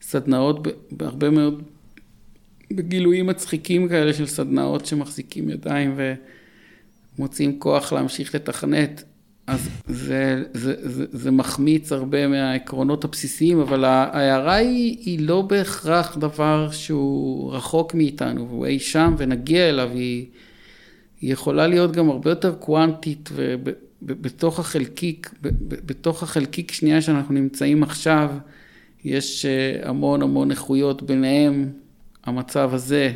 בסדנאות, בהרבה מאוד בגילויים מצחיקים כאלה של סדנאות שמחזיקים ידיים ומוצאים כוח להמשיך לתכנת, אז זה, זה, זה, זה מחמיץ הרבה מהעקרונות הבסיסיים, אבל ההערה היא, היא לא בהכרח דבר שהוא רחוק מאיתנו, והוא אי שם ונגיע אליו, היא, היא יכולה להיות גם הרבה יותר קוונטית ובתוך החלקיק, בתוך החלקיק שנייה שאנחנו נמצאים עכשיו, יש אה, המון המון איכויות ביניהם. המצב הזה,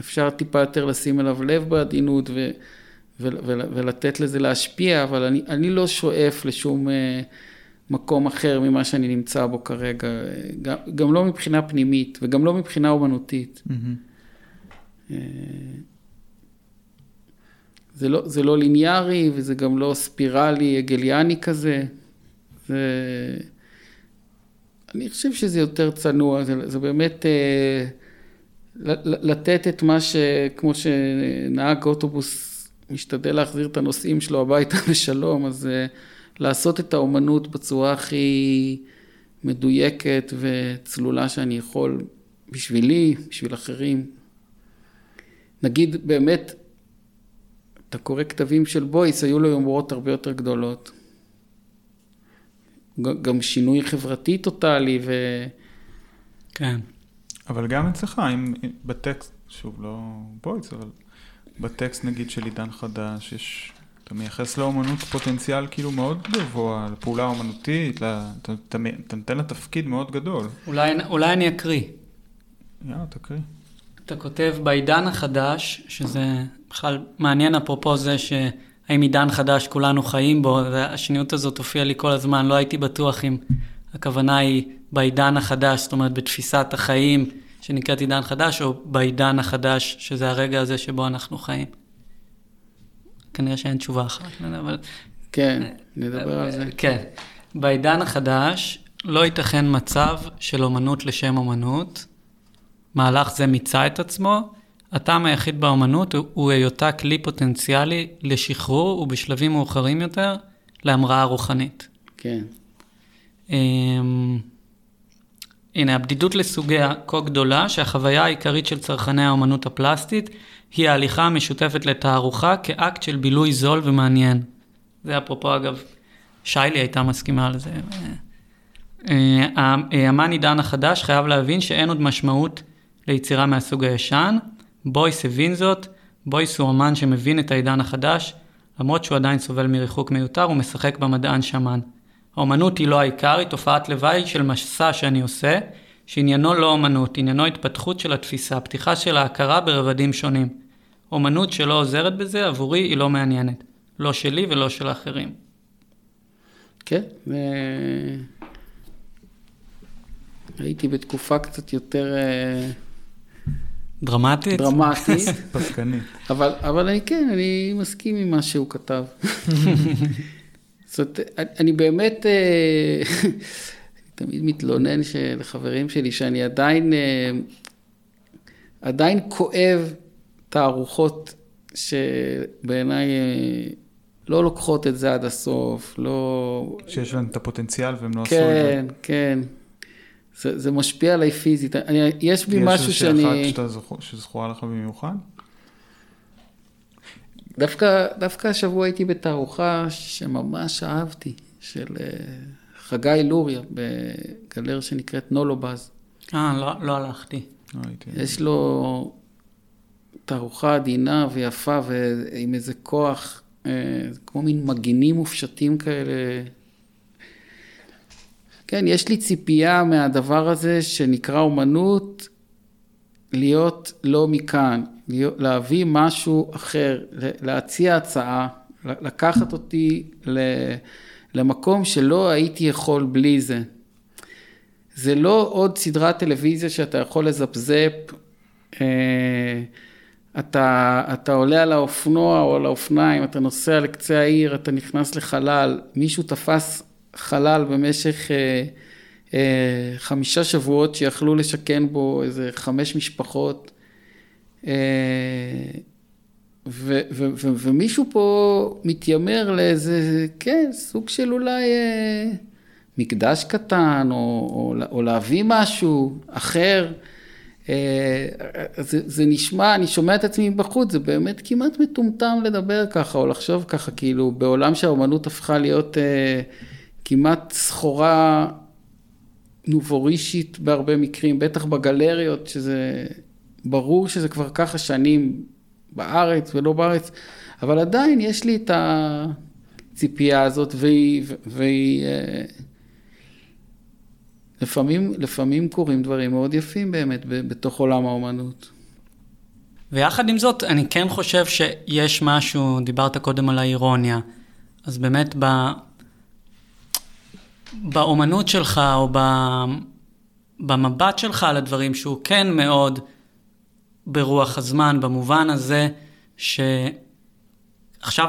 אפשר טיפה יותר לשים אליו לב בעדינות ו, ולתת לזה להשפיע, אבל אני, אני לא שואף לשום אה, מקום אחר ממה שאני נמצא בו כרגע, גם, גם לא מבחינה פנימית וגם לא מבחינה אומנותית. Mm-hmm. זה לא, זה לא ליניארי וזה גם לא ספירלי הגליאני כזה. זה... אני חושב שזה יותר צנוע, זה, זה באמת אה, לתת את מה ש... כמו שנהג אוטובוס משתדל להחזיר את הנוסעים שלו הביתה בשלום, אז אה, לעשות את האומנות בצורה הכי מדויקת וצלולה שאני יכול בשבילי, בשביל אחרים. נגיד באמת, אתה קורא כתבים של בויס, היו לו יומרות הרבה יותר גדולות. גם שינוי חברתי טוטאלי ו... כן. אבל גם אצלך, אם בטקסט, שוב, לא בויץ, אבל בטקסט נגיד של עידן חדש, יש, אתה מייחס לאומנות פוטנציאל כאילו מאוד גבוה, לפעולה אומנותית, אתה, אתה, אתה נותן לה תפקיד מאוד גדול. אולי, אולי אני אקריא. יאללה, תקריא. אתה כותב בעידן החדש, שזה בכלל מעניין אפרופו זה ש... האם עידן חדש כולנו חיים בו, והשניות הזאת הופיעה לי כל הזמן, לא הייתי בטוח אם הכוונה היא בעידן החדש, זאת אומרת בתפיסת החיים שנקראת עידן חדש, או בעידן החדש, שזה הרגע הזה שבו אנחנו חיים. כנראה שאין תשובה אחת, אבל... כן, נדבר על זה. כן. בעידן החדש לא ייתכן מצב של אומנות לשם אומנות. מהלך זה מיצה את עצמו, הטעם היחיד באמנות הוא היותה כלי פוטנציאלי לשחרור ובשלבים מאוחרים יותר להמראה רוחנית. כן. הנה, הבדידות לסוגיה כה גדולה שהחוויה העיקרית של צרכני האמנות הפלסטית היא ההליכה המשותפת לתערוכה כאקט של בילוי זול ומעניין. זה אפרופו אגב, שיילי הייתה מסכימה לזה. אה, אה, האמן עידן החדש חייב להבין שאין עוד משמעות ליצירה מהסוג הישן. בויס הבין זאת, בויס הוא אמן שמבין את העידן החדש, למרות שהוא עדיין סובל מריחוק מיותר, הוא משחק במדען שמן. האומנות היא לא העיקר, היא תופעת לוואי של מסע שאני עושה, שעניינו לא אומנות, עניינו התפתחות של התפיסה, פתיחה של ההכרה ברבדים שונים. אומנות שלא עוזרת בזה, עבורי היא לא מעניינת. לא שלי ולא של האחרים. כן, ו... הייתי בתקופה קצת יותר אה, דרמטית? דרמטית, פסקנית. אבל, אבל אני כן, אני מסכים עם מה שהוא כתב. זאת אומרת, אני- באמת, אה, תמיד מתלונן לחברים שלי שאני עדיין, אה, עדיין כואב תערוכות שבעיניי אה, לא לוקחות את זה עד הסוף, לא... שיש להם את הפוטנציאל והם לא עשו את זה. כן, כן. זה, זה משפיע עליי פיזית. אני, יש בי יש משהו איזושהי שאני... אחת שאתה זוכר- שזכורה לך במיוחד? דווקא, דווקא השבוע הייתי בתערוכה שממש אהבתי, של אה, חגי לוריה, בגלר שנקראת נולובז. אה, לא, לא הלכתי. לא הייתי. יש לו תערוכה עדינה ויפה ועם איזה כוח, אה, כמו מין מגינים מופשטים כאלה. כן, יש לי ציפייה מהדבר הזה שנקרא אומנות, להיות לא מכאן, להביא משהו אחר, להציע הצעה, לקחת אותי למקום שלא הייתי יכול בלי זה. זה לא עוד סדרת טלוויזיה שאתה יכול לזפזפ, אה, אתה, אתה עולה על האופנוע או על האופניים, אתה נוסע לקצה העיר, אתה נכנס לחלל, מישהו תפס חלל במשך אה, אה, חמישה שבועות שיכלו לשכן בו איזה חמש משפחות. אה, ו- ו- ו- ומישהו פה מתיימר לאיזה, כן, סוג של אולי אה, מקדש קטן, או, או, או להביא משהו אחר. אה, זה, זה נשמע, אני שומע את עצמי בחוץ, זה באמת כמעט מטומטם לדבר ככה, או לחשוב ככה, כאילו, בעולם שהאומנות הפכה להיות אה, כמעט סחורה נובורישית בהרבה מקרים, בטח בגלריות, שזה ברור שזה כבר ככה שנים בארץ ולא בארץ, אבל עדיין יש לי את הציפייה הזאת, והיא, והיא אה, לפעמים, לפעמים קורים דברים מאוד יפים באמת בתוך עולם האומנות. ויחד עם זאת, אני כן חושב שיש משהו, דיברת קודם על האירוניה, אז באמת ב... באומנות שלך, או ב... במבט שלך על הדברים, שהוא כן מאוד ברוח הזמן, במובן הזה שעכשיו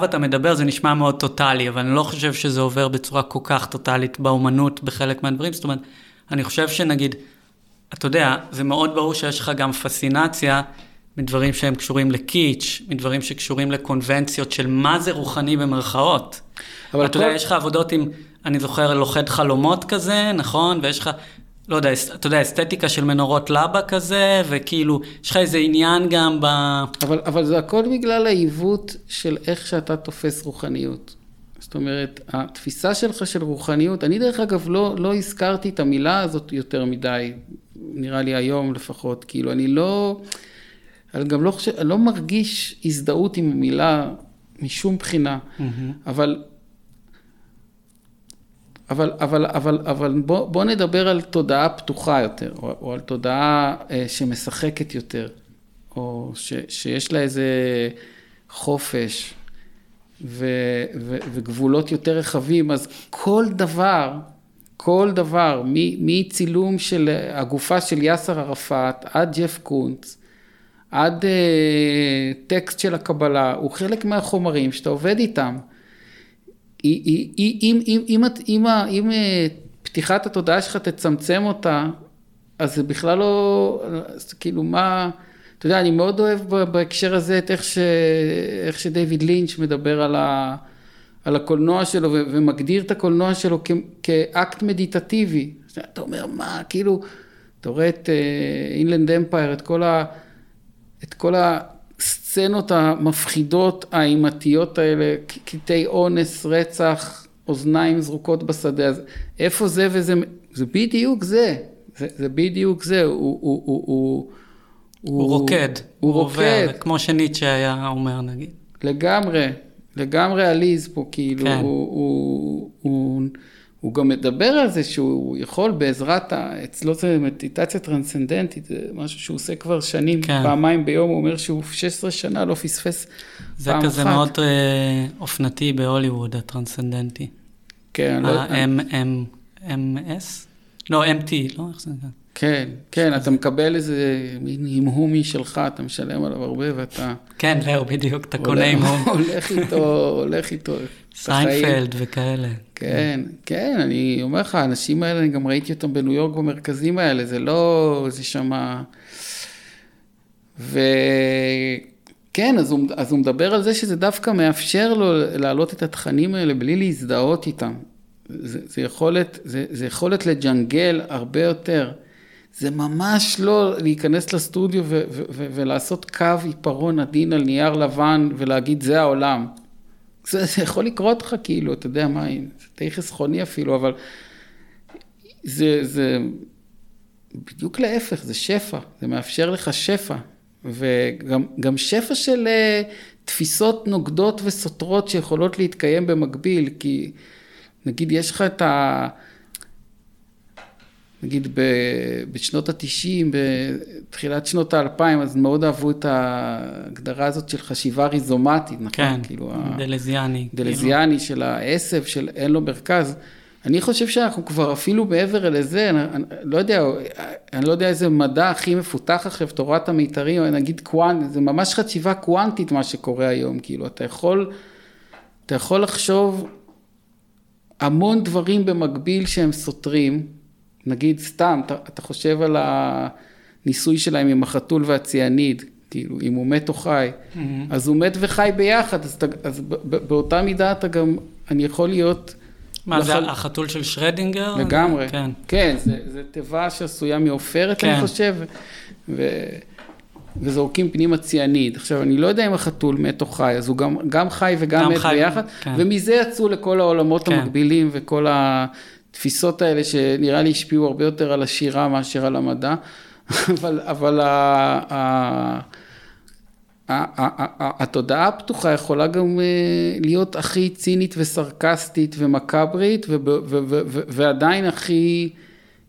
אתה מדבר, זה נשמע מאוד טוטאלי, אבל אני לא חושב שזה עובר בצורה כל כך טוטאלית באומנות בחלק מהדברים, זאת אומרת, אני חושב שנגיד, אתה יודע, זה מאוד ברור שיש לך גם פסינציה מדברים שהם קשורים לקיץ', מדברים שקשורים לקונבנציות של מה זה רוחני במרכאות. אבל אתה כל- יודע, יש לך עבודות עם, אני זוכר, לוכד חלומות כזה, נכון? ויש לך, לא יודע, אתה יודע, אסתטיקה של מנורות לבה כזה, וכאילו, יש לך איזה עניין גם ב... אבל, אבל זה הכל בגלל העיוות של איך שאתה תופס רוחניות. זאת אומרת, התפיסה שלך של רוחניות, אני דרך אגב לא, לא הזכרתי את המילה הזאת יותר מדי, נראה לי היום לפחות, כאילו אני לא, אני גם לא חושב, אני לא מרגיש הזדהות עם המילה משום בחינה, אבל, אבל, אבל, אבל, אבל בוא, בוא נדבר על תודעה פתוחה יותר, או, או על תודעה אה, שמשחקת יותר, או ש, שיש לה איזה חופש ו, ו, וגבולות יותר רחבים, אז כל דבר, כל דבר, מצילום של הגופה של יאסר ערפאת עד ג'ף קונץ, עד אה, טקסט של הקבלה, הוא חלק מהחומרים שאתה עובד איתם. אם, אם, אם, אם, ה- אם אה, פתיחת התודעה שלך תצמצם אותה, אז זה בכלל לא, אז כאילו מה, אתה יודע, אני מאוד אוהב בהקשר הזה את איך, ש, איך שדייוויד לינץ' מדבר על, ה, על הקולנוע שלו ומגדיר את הקולנוע שלו כ, כאקט מדיטטיבי. אתה אומר, מה, כאילו, אתה רואה את אינלנד אמפייר, את כל ה... את כל הסצנות המפחידות, האימתיות האלה, קטעי אונס, רצח, אוזניים זרוקות בשדה, אז איפה זה וזה, זה בדיוק זה, זה, זה בדיוק זה, הוא, הוא, הוא, הוא, הוא רוקד. הוא עובר, רוקד. כמו שניטשה היה אומר, נגיד. לגמרי, לגמרי עליז פה, כאילו, כן. הוא, הוא, הוא, הוא גם מדבר על זה שהוא יכול בעזרת, ה- אצלו זה מדיטציה טרנסצנדנטית, זה משהו שהוא עושה כבר שנים, כן. פעמיים ביום, הוא אומר שהוא 16 שנה לא פספס זה פעם כזה אחת. מאוד אה, אופנתי בהוליווד, הטרנסצנדנטי. כן, לא, ה-MS? לא, MT, לא? איך זה נקרא? כן, כן, אתה מקבל איזה מין המהומי שלך, אתה משלם עליו הרבה ואתה כן, זהו, בדיוק, אתה קונה הולך- עם הום. הולך איתו, הולך איתו. סיינפלד וכאלה. כן, כן, אני אומר לך, האנשים האלה, אני גם ראיתי אותם בניו יורק במרכזים האלה, זה לא, זה שמה... וכן, אז אז הוא מדבר על זה שזה דווקא מאפשר לו להעלות את התכנים האלה בלי להזדהות איתם. זה, זה, יכולת, זה, זה יכולת לג'נגל הרבה יותר. זה ממש לא להיכנס לסטודיו ו- ו- ו- ולעשות קו עיפרון עדין על נייר לבן ולהגיד זה העולם. זה, זה יכול לקרות לך כאילו, אתה יודע מה, זה די חסכוני אפילו, אבל זה, זה בדיוק להפך, זה שפע, זה מאפשר לך שפע. וגם גם שפע של אה, תפיסות נוגדות וסותרות שיכולות להתקיים במקביל, כי נגיד יש לך את ה... נגיד ב, בשנות ה-90, בתחילת שנות ה-2000, אז מאוד אהבו את ההגדרה הזאת של חשיבה ריזומטית, נכון? כן, כאילו, דלזיאני. דלזיאני של העשב, של אין לו מרכז. אני חושב שאנחנו כבר אפילו מעבר לזה, אני, אני לא יודע, אני לא יודע איזה מדע הכי מפותח עכשיו, תורת המיתרים, נגיד קוונט, זה ממש חשיבה קוונטית מה שקורה היום, כאילו, אתה יכול, אתה יכול לחשוב המון דברים במקביל שהם סותרים, נגיד סתם, אתה, אתה חושב על הניסוי שלהם עם החתול והציאניד, כאילו, אם הוא מת או חי, Mm-hmm. אז הוא מת וחי ביחד, אז, אתה, אז ב, ב, באותה מידה אתה גם, אני יכול להיות... מה, זה יכול- החתול של שרדינגר? לגמרי. כן. כן, זה, זה תיבה שעשויה מעופרת, כן. אני חושב, ו, וזורקים פנימה ציאניד. עכשיו, אני לא יודע אם החתול מת או חי, אז הוא גם, גם חי וגם גם מת חי, ביחד, כן. ומזה יצאו לכל העולמות כן. המקבילים וכל התפיסות האלה, שנראה לי השפיעו הרבה יותר על השירה מאשר על המדע, אבל, אבל ה, ה, ה, התודעה הפתוחה יכולה גם אה, להיות הכי צינית וסרקסטית ומקברית, וב- ו- ו- ו- ועדיין הכי,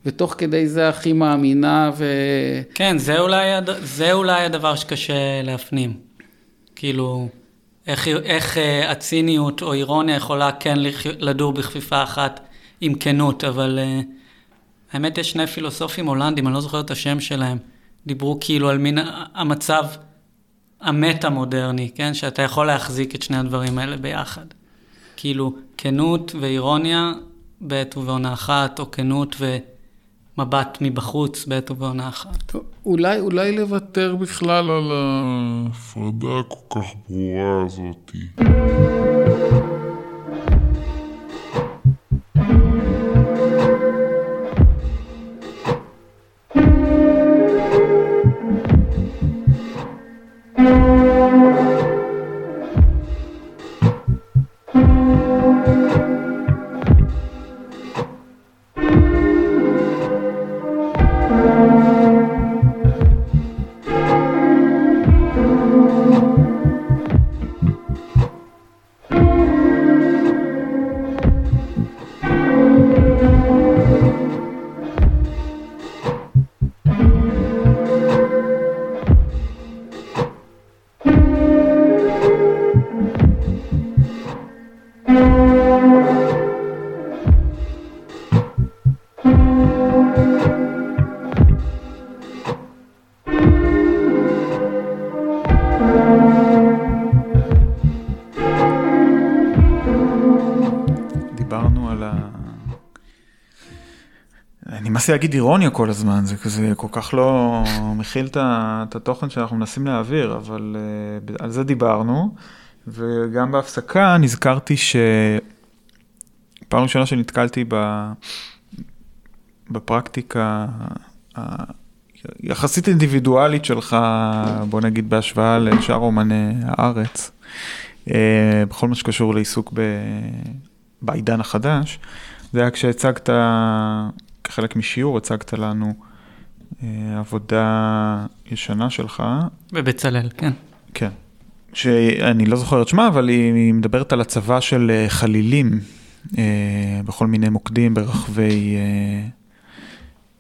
ותוך כדי זה הכי מאמינה, ו... כן, זה אולי, הד... זה אולי הדבר שקשה להפנים. כאילו, איך, איך אה, הציניות או אירוניה יכולה כן. לדור בכפיפה אחת עם כנות, אבל אה, האמת יש שני פילוסופים הולנדים, אני לא זוכר את השם שלהם, דיברו כאילו על מין המצב המטה-מודרני, כן? שאתה יכול להחזיק את שני הדברים האלה ביחד. כאילו, כנות ואירוניה בעת ובעונה אחת, או כנות ומבט מבחוץ בעת ובעונה אחת. אולי, אולי לוותר בכלל על ההפרדה הכל כך ברורה הזאתי. דיברנו מנסה להגיד אירוניה כל הזמן, זה כזה כל כך לא מכיל את התוכן שאנחנו מנסים להעביר, אבל אה, על זה דיברנו, וגם בהפסקה נזכרתי שפעם ראשונה שנתקלתי ב... בפרקטיקה היחסית אינדיבידואלית שלך, בוא נגיד בהשוואה לשאר אומני הארץ, אה, בכל מה שקשור לעיסוק ב... בעידן החדש, זה היה כשהצגת, כחלק משיעור, הצגת לנו אה, עבודה ישנה שלך, בבצלאל, כן. כן, שאני לא זוכר את שמה, אבל היא, היא מדברת על הצבה של אה, חלילים אה, בכל מיני מוקדים ברחבי... אה,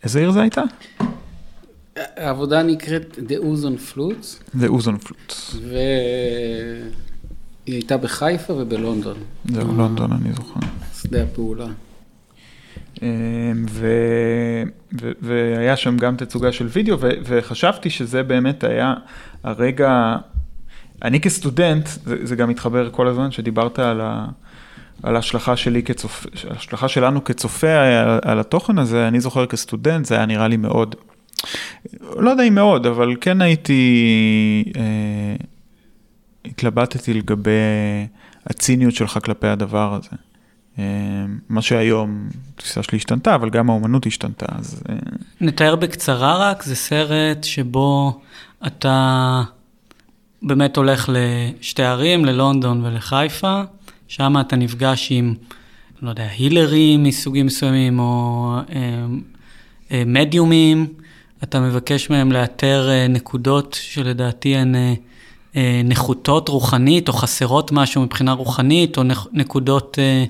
איזה עיר זה הייתה? העבודה נקראת The Uzon Flutes, זה אוזון פלוט. והיא הייתה בחיפה ובלונדון. זהו, לונדון, אני זוכר. שדה הפעולה. אמ, ו, ו, והיה שם גם תצוגה של וידאו, ו, וחשבתי שזה באמת היה הרגע, אני כסטודנט, זה, זה גם מתחבר כל הזמן, שדיברת על, ה, על ההשלכה שלי כצופה, ההשלכה שלנו כצופה על, על התוכן הזה, אני זוכר כסטודנט, זה היה נראה לי מאוד, לא יודע אם מאוד, אבל כן הייתי, אה, התלבטתי לגבי הציניות שלך כלפי הדבר הזה. אה, מה שהיום, התפיסה שלי השתנתה, אבל גם האומנות השתנתה, אז... אה, נתאר בקצרה רק, זה סרט שבו אתה באמת הולך לשתי ערים, ללונדון ולחיפה, שם אתה נפגש עם, לא יודע, הילרים מסוגים מסוימים, או אה, מדיומים, אתה מבקש מהם לאתר נקודות שלדעתי הן נחותות רוחנית, או חסרות משהו מבחינה רוחנית, או נק, נקודות, אה,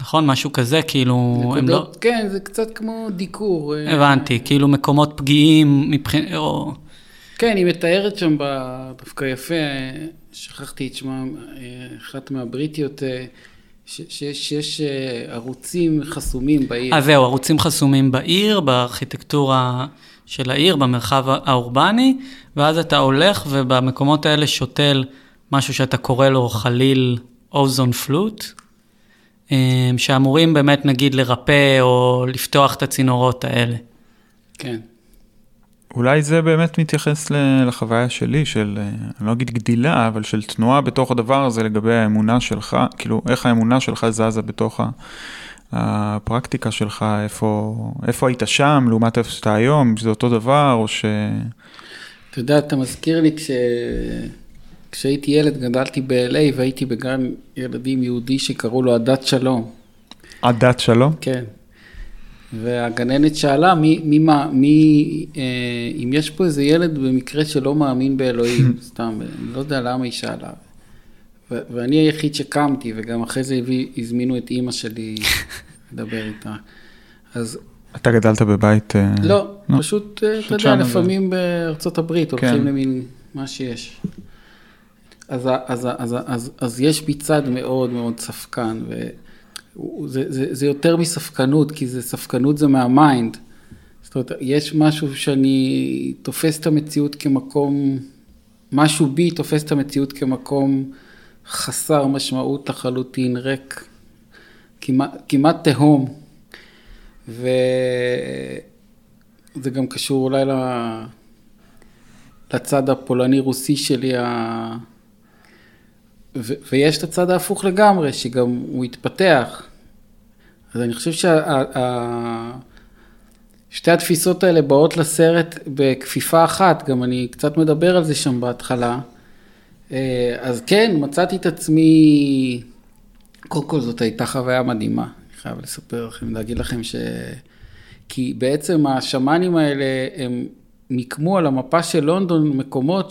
נכון? משהו כזה, כאילו, הם לא... נקודות, כן, זה קצת כמו דיקור. אה, הבנתי, כאילו מקומות פגיעים מבחינת, או... כן, היא מתארת שם דווקא יפה, שכחתי את שמה, אה, אחת מהבריטיות, אה, שיש ערוצים חסומים בעיר. אה, זהו, ערוצים חסומים בעיר, בארכיטקטורה של העיר, במרחב האורבני, ואז אתה הולך ובמקומות האלה שותל משהו שאתה קורא לו חליל אוזון פלוט, שאמורים באמת נגיד לרפא או לפתוח את הצינורות האלה. כן. אולי זה באמת מתייחס לחוויה שלי של, אה, אני לא אגיד גדילה, אבל של תנועה בתוך הדבר הזה לגבי האמונה שלך, כאילו איך האמונה שלך זזה בתוך ה- הפרקטיקה שלך, איפה, איפה היית שם לעומת איפה שאתה היום, שזה אותו דבר, או ש... אתה יודע, אתה מזכיר לי כש... כשהייתי ילד גדלתי ב-LA והייתי בגן ילדים יהודי שקראו לו הדת שלום. עדת שלום? כן. והגננת שאלה מי, מי, מה, מי, אה, אם יש פה איזה ילד במקרה שלא מאמין באלוהים, סתם, אני לא יודע למה היא שאלה. ו- ואני היחיד שקמתי, וגם אחרי זה הביא, הזמינו את אימא שלי לדבר איתה. אז אתה גדלת בבית... אה, לא, לא. פשוט, אה, אתה פשוט יודע, שם זה- לפעמים בארצות הברית הולכים כן. למין מה שיש. אז, אז, אז, ה- אז, אז יש בי צד מאוד מאוד ספקן, וזה זה, זה יותר מספקנות, כי זה ספקנות זה מהמיינד. זאת אומרת, יש משהו שאני תופס את המציאות כמקום, משהו בי תופס את המציאות כמקום חסר משמעות לחלוטין, ריק, כמעט, כמעט תהום. וזה גם קשור אולי ל- לצד הפולני-רוסי שלי, ה... ויש את הצד ההפוך לגמרי, שגם הוא התפתח. אז אני חושב ששתי התפיסות האלה באות לסרט בכפיפה אחת, גם אני קצת מדבר על זה שם בהתחלה. אה, אז כן, מצאתי את עצמי, קודם כל זאת הייתה חוויה מדהימה, אני חייב לספר לכם, להגיד לכם ש... כי בעצם השמאנים האלה, הם מיקמו על המפה של לונדון מקומות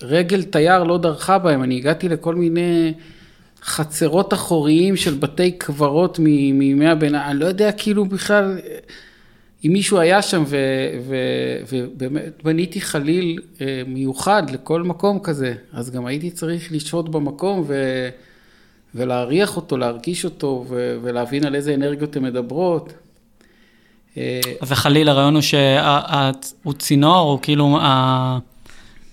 שרגל תייר לא דרכה בהם. אני הגעתי לכל מיני חצרות אחוריים של בתי קברות מימי הביניים, אני לא יודע כאילו בכלל אם מישהו היה שם ובאמת בניתי חליל אה, מיוחד לכל מקום כזה, אז גם הייתי צריך לשהות במקום ו... ולהריח אותו, להרגיש אותו ו- ולהבין על איזה אנרגיות הן מדברות. אה, אז החליל, הרעיון הוא שהוא צינור, הוא כאילו,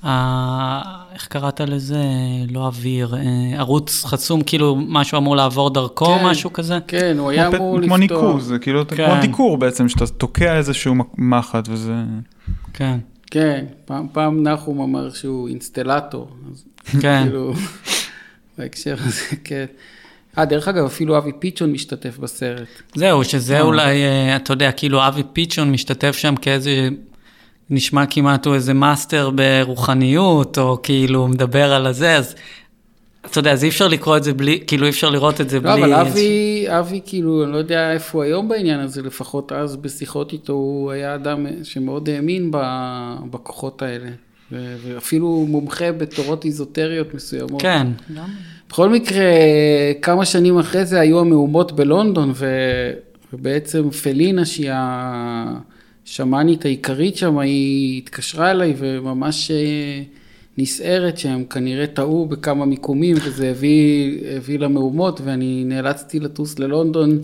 איך קראת לזה? לא אוויר, אה, ערוץ חסום, כאילו משהו אמור לעבור דרכו, כן. משהו כזה? כן, הוא היה אמור לפתוח. כמו ניקוז, זה כאילו כן. כמו דיקור בעצם, שאתה תוקע איזשהו מחט וזה... כן, כן, פעם, פעם נחום אמר שהוא אינסטלטור. אז כן. כאילו, בהקשר הזה, כן. אה, דרך אגב, אפילו אבי פיצ'ון משתתף בסרט. זהו, שזה אולי, אה, אתה יודע, כאילו אבי פיצ'ון משתתף שם כאיזה, נשמע כמעט הוא איזה מאסטר ברוחניות, או כאילו מדבר על הזה, אז אתה יודע, אז אי אפשר לקרוא את זה בלי, כאילו אי אפשר לראות את זה לא, בלי... אבל איזושהי- אבי, אבי כאילו, אני לא יודע איפה הוא היום בעניין הזה, לפחות אז בשיחות איתו, הוא היה אדם שמאוד האמין ב- בכוחות האלה. ואפילו מומחה בתורות איזוטריות מסוימות. כן. בכל מקרה, כמה שנים אחרי זה היו המהומות בלונדון, ו... ובעצם פלינה, שהיא השמאנית העיקרית שם, היא התקשרה אליי וממש אה, נסערת שהם כנראה טעו בכמה מיקומים, וזה הביא, הביא למהומות, ואני נאלצתי לטוס ללונדון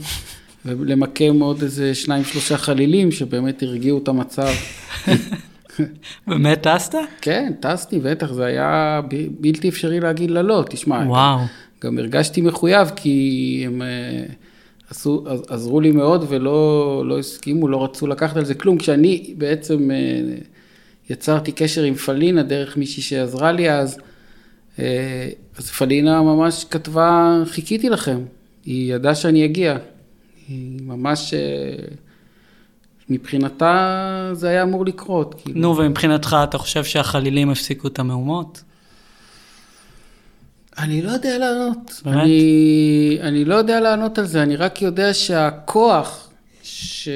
ולמקם עוד איזה שניים שלושה חלילים, שבאמת הרגיעו את המצב. באמת טסת? כן, טסתי, בטח, זה היה ב- בלתי אפשרי להגיד לה לא, תשמע. וואו. גם הרגשתי מחויב, כי הם אה, עשו, עז- עזרו לי מאוד ולא לא הסכימו, לא רצו לקחת על זה כלום. כשאני בעצם אה, יצרתי קשר עם פלינה דרך מישהי שעזרה לי אז, אה, אז פלינה ממש כתבה, חיכיתי לכם. היא ידעה שאני אגיע. היא ממש, אה, מבחינתה זה היה אמור לקרות. כאילו. נו, ומבחינתך, אתה חושב שהחלילים הפסיקו את המהומות? אני לא יודע לענות. באמת? אני, אני לא יודע לענות על זה, אני רק יודע שהכוח ש,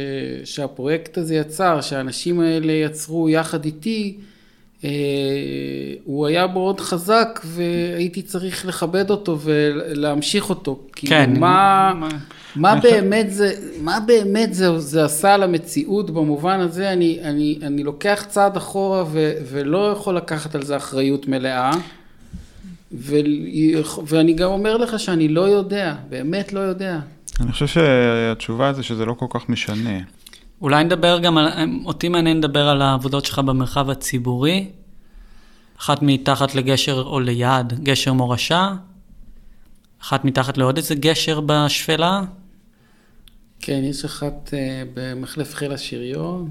שהפרויקט הזה יצר, שהאנשים האלה יצרו יחד איתי, אה, הוא היה מאוד חזק והייתי צריך לכבד אותו ולהמשיך אותו. כאילו, כן. מה, מה- מה באמת זה, מה באמת זה, זה עשה למציאות במובן הזה, אני, אני, אני לוקח צעד אחורה ו, ולא יכול לקחת על זה אחריות מלאה. ו, ואני גם אומר לך שאני לא יודע, באמת לא יודע. אני חושב שהתשובה זה שזה לא כל כך משנה. אולי נדבר גם על, אותי מעניין לדבר על העבודות שלך במרחב הציבורי. אחת מתחת לגשר או ליד, גשר מורשה. אחת מתחת לעוד איזה גשר בשפלה. כן, יש אחת אה, במחלף חיל השריון.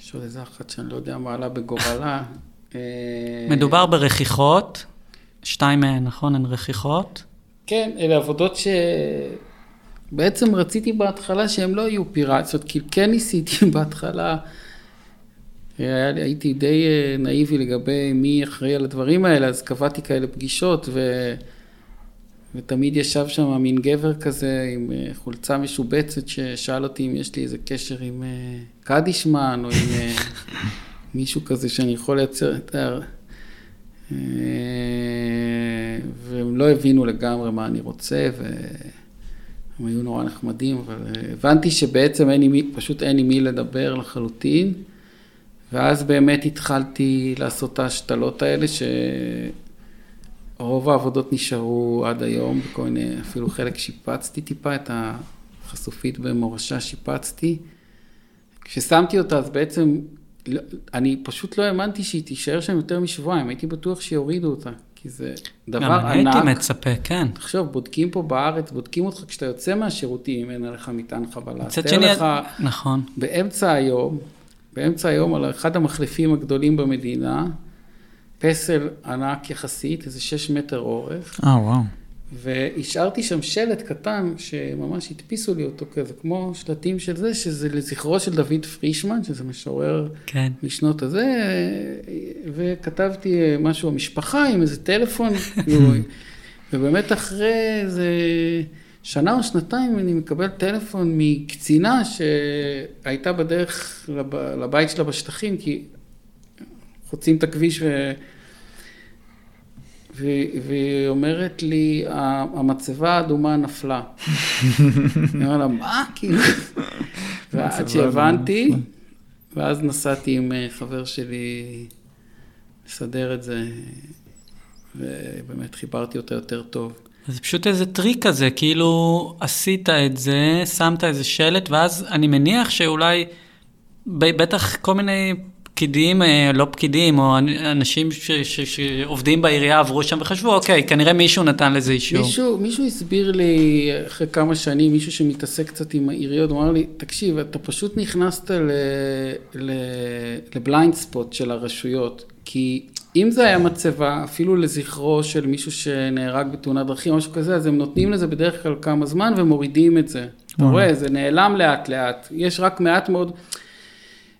יש עוד איזה אחת שאני לא יודע מה עלה בגורלה. אה, מדובר ברכיחות. שתיים מהן, נכון? הן רכיחות. כן, אלה עבודות שבעצם רציתי בהתחלה שהן לא יהיו פיראטיות, כי כן ניסיתי בהתחלה, היה, הייתי די אה, נאיבי לגבי מי אחראי על הדברים האלה, אז קבעתי כאלה פגישות, ו... ותמיד ישב שם מין גבר כזה עם אה, חולצה משובצת, ששאל אותי אם יש לי איזה קשר עם קדישמן, או עם מישהו כזה שאני יכול לייצר את ה... והם לא הבינו לגמרי מה אני רוצה, והם היו נורא נחמדים, אבל הבנתי שבעצם אין מי, פשוט אין עם מי לדבר לחלוטין, ואז באמת התחלתי לעשות את ההשתלות האלה, שרוב העבודות נשארו עד היום, בכל מיני, אפילו חלק שיפצתי טיפה, את החשופית במורשה שיפצתי. כששמתי אותה, אז בעצם, לא- אני פשוט לא האמנתי שהיא תישאר שם יותר משבועיים, הייתי בטוח שיורידו אותה, כי זה דבר גם ענק. הייתי מצפה, כן. תחשוב, בודקים פה בארץ, בודקים אותך כשאתה יוצא מהשירותים, אין עליך מטען חבלה. מצד שני, לך, נכון. באמצע היום, באמצע היום, על אחד המחלפים הגדולים במדינה, פסל ענק יחסית, איזה שש מטר אורך, אה, וואו. והשארתי שם שלט קטן, שממש הדפיסו לי אותו כזה, כמו שלטים של זה, שזה לזכרו של דוד פרישמן, שזה משורר כן. משנות הזה, וכתבתי משהו המשפחה עם איזה טלפון, כאילו, ובאמת אחרי איזה שנה או שנתיים אני מקבל טלפון מקצינה שהייתה בדרך לב, לבית שלה בשטחים, כי חוצים את הכביש ו... והיא אומרת לי, המצבה האדומה נפלה. אני אומר לה, מה? כאילו... ועד שהבנתי, ואז נסעתי עם אה, חבר שלי לסדר את זה, ובאמת חיברתי אותה יותר טוב. זה פשוט איזה טריק כזה, כאילו עשית את זה, שמת איזה שלט, ואז אני מניח שאולי, בטח כל מיני פקידים, אה, לא פקידים, או אנ- אנשים ש- ש- שעובדים בעירייה עברו שם וחשבו, אוקיי, כנראה מישהו נתן לזה אישור. מישהו, מישהו הסביר לי אחרי כמה שנים, מישהו שמתעסק קצת עם העיריות, הוא אמר לי, תקשיב, אתה פשוט נכנסת ל- ל- לבליינד ספוט של הרשויות, כי אם זה היה מצבה, אפילו לזכרו של מישהו שנהרג בתאונת דרכים או משהו כזה, אז הם נותנים לזה בדרך כלל כמה זמן ומורידים את זה. אתה רואה, זה נעלם לאט לאט, יש רק מעט מאוד,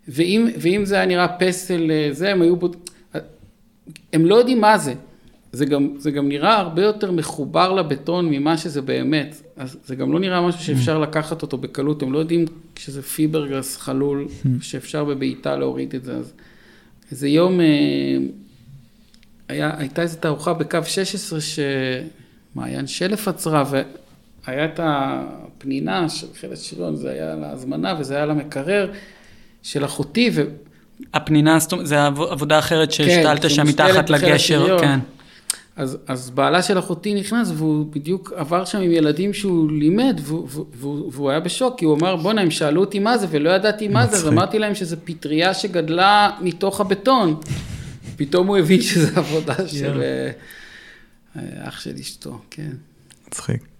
ואם, ואם זה היה נראה פסל אה, זה, הם היו בוד... הם לא יודעים מה זה. זה גם, זה גם נראה הרבה יותר מחובר לבטון ממה שזה באמת. אז זה גם לא נראה משהו שאפשר לקחת אותו בקלות, הם לא יודעים שזה פיברגרס חלול, שאפשר בבעיטה להוריד את זה. אז איזה יום אה, היה, הייתה איזו תערוכה בקו 16 שמעיין שלף עצרה, והיה את הפנינה של חלק שריון, זה היה להזמנה וזה היה למקרר של אחותי, ו... הפנינה, זאת אומרת, זה עב- עבודה אחרת שהשתלת שם שמושתלת מתחת לגשר. כן. אז, אז בעלה של אחותי נכנס, והוא בדיוק עבר שם עם ילדים שהוא לימד, והוא, והוא, והוא היה בשוק, כי הוא אמר, בואנה, הם שאלו אותי מה זה, ולא ידעתי מה זה, אז. אמרתי להם שזה פטריה שגדלה מתוך הבטון. פתאום הוא הבין שזה עבודה של אה, אה, אח של אשתו, כן. מצחיק.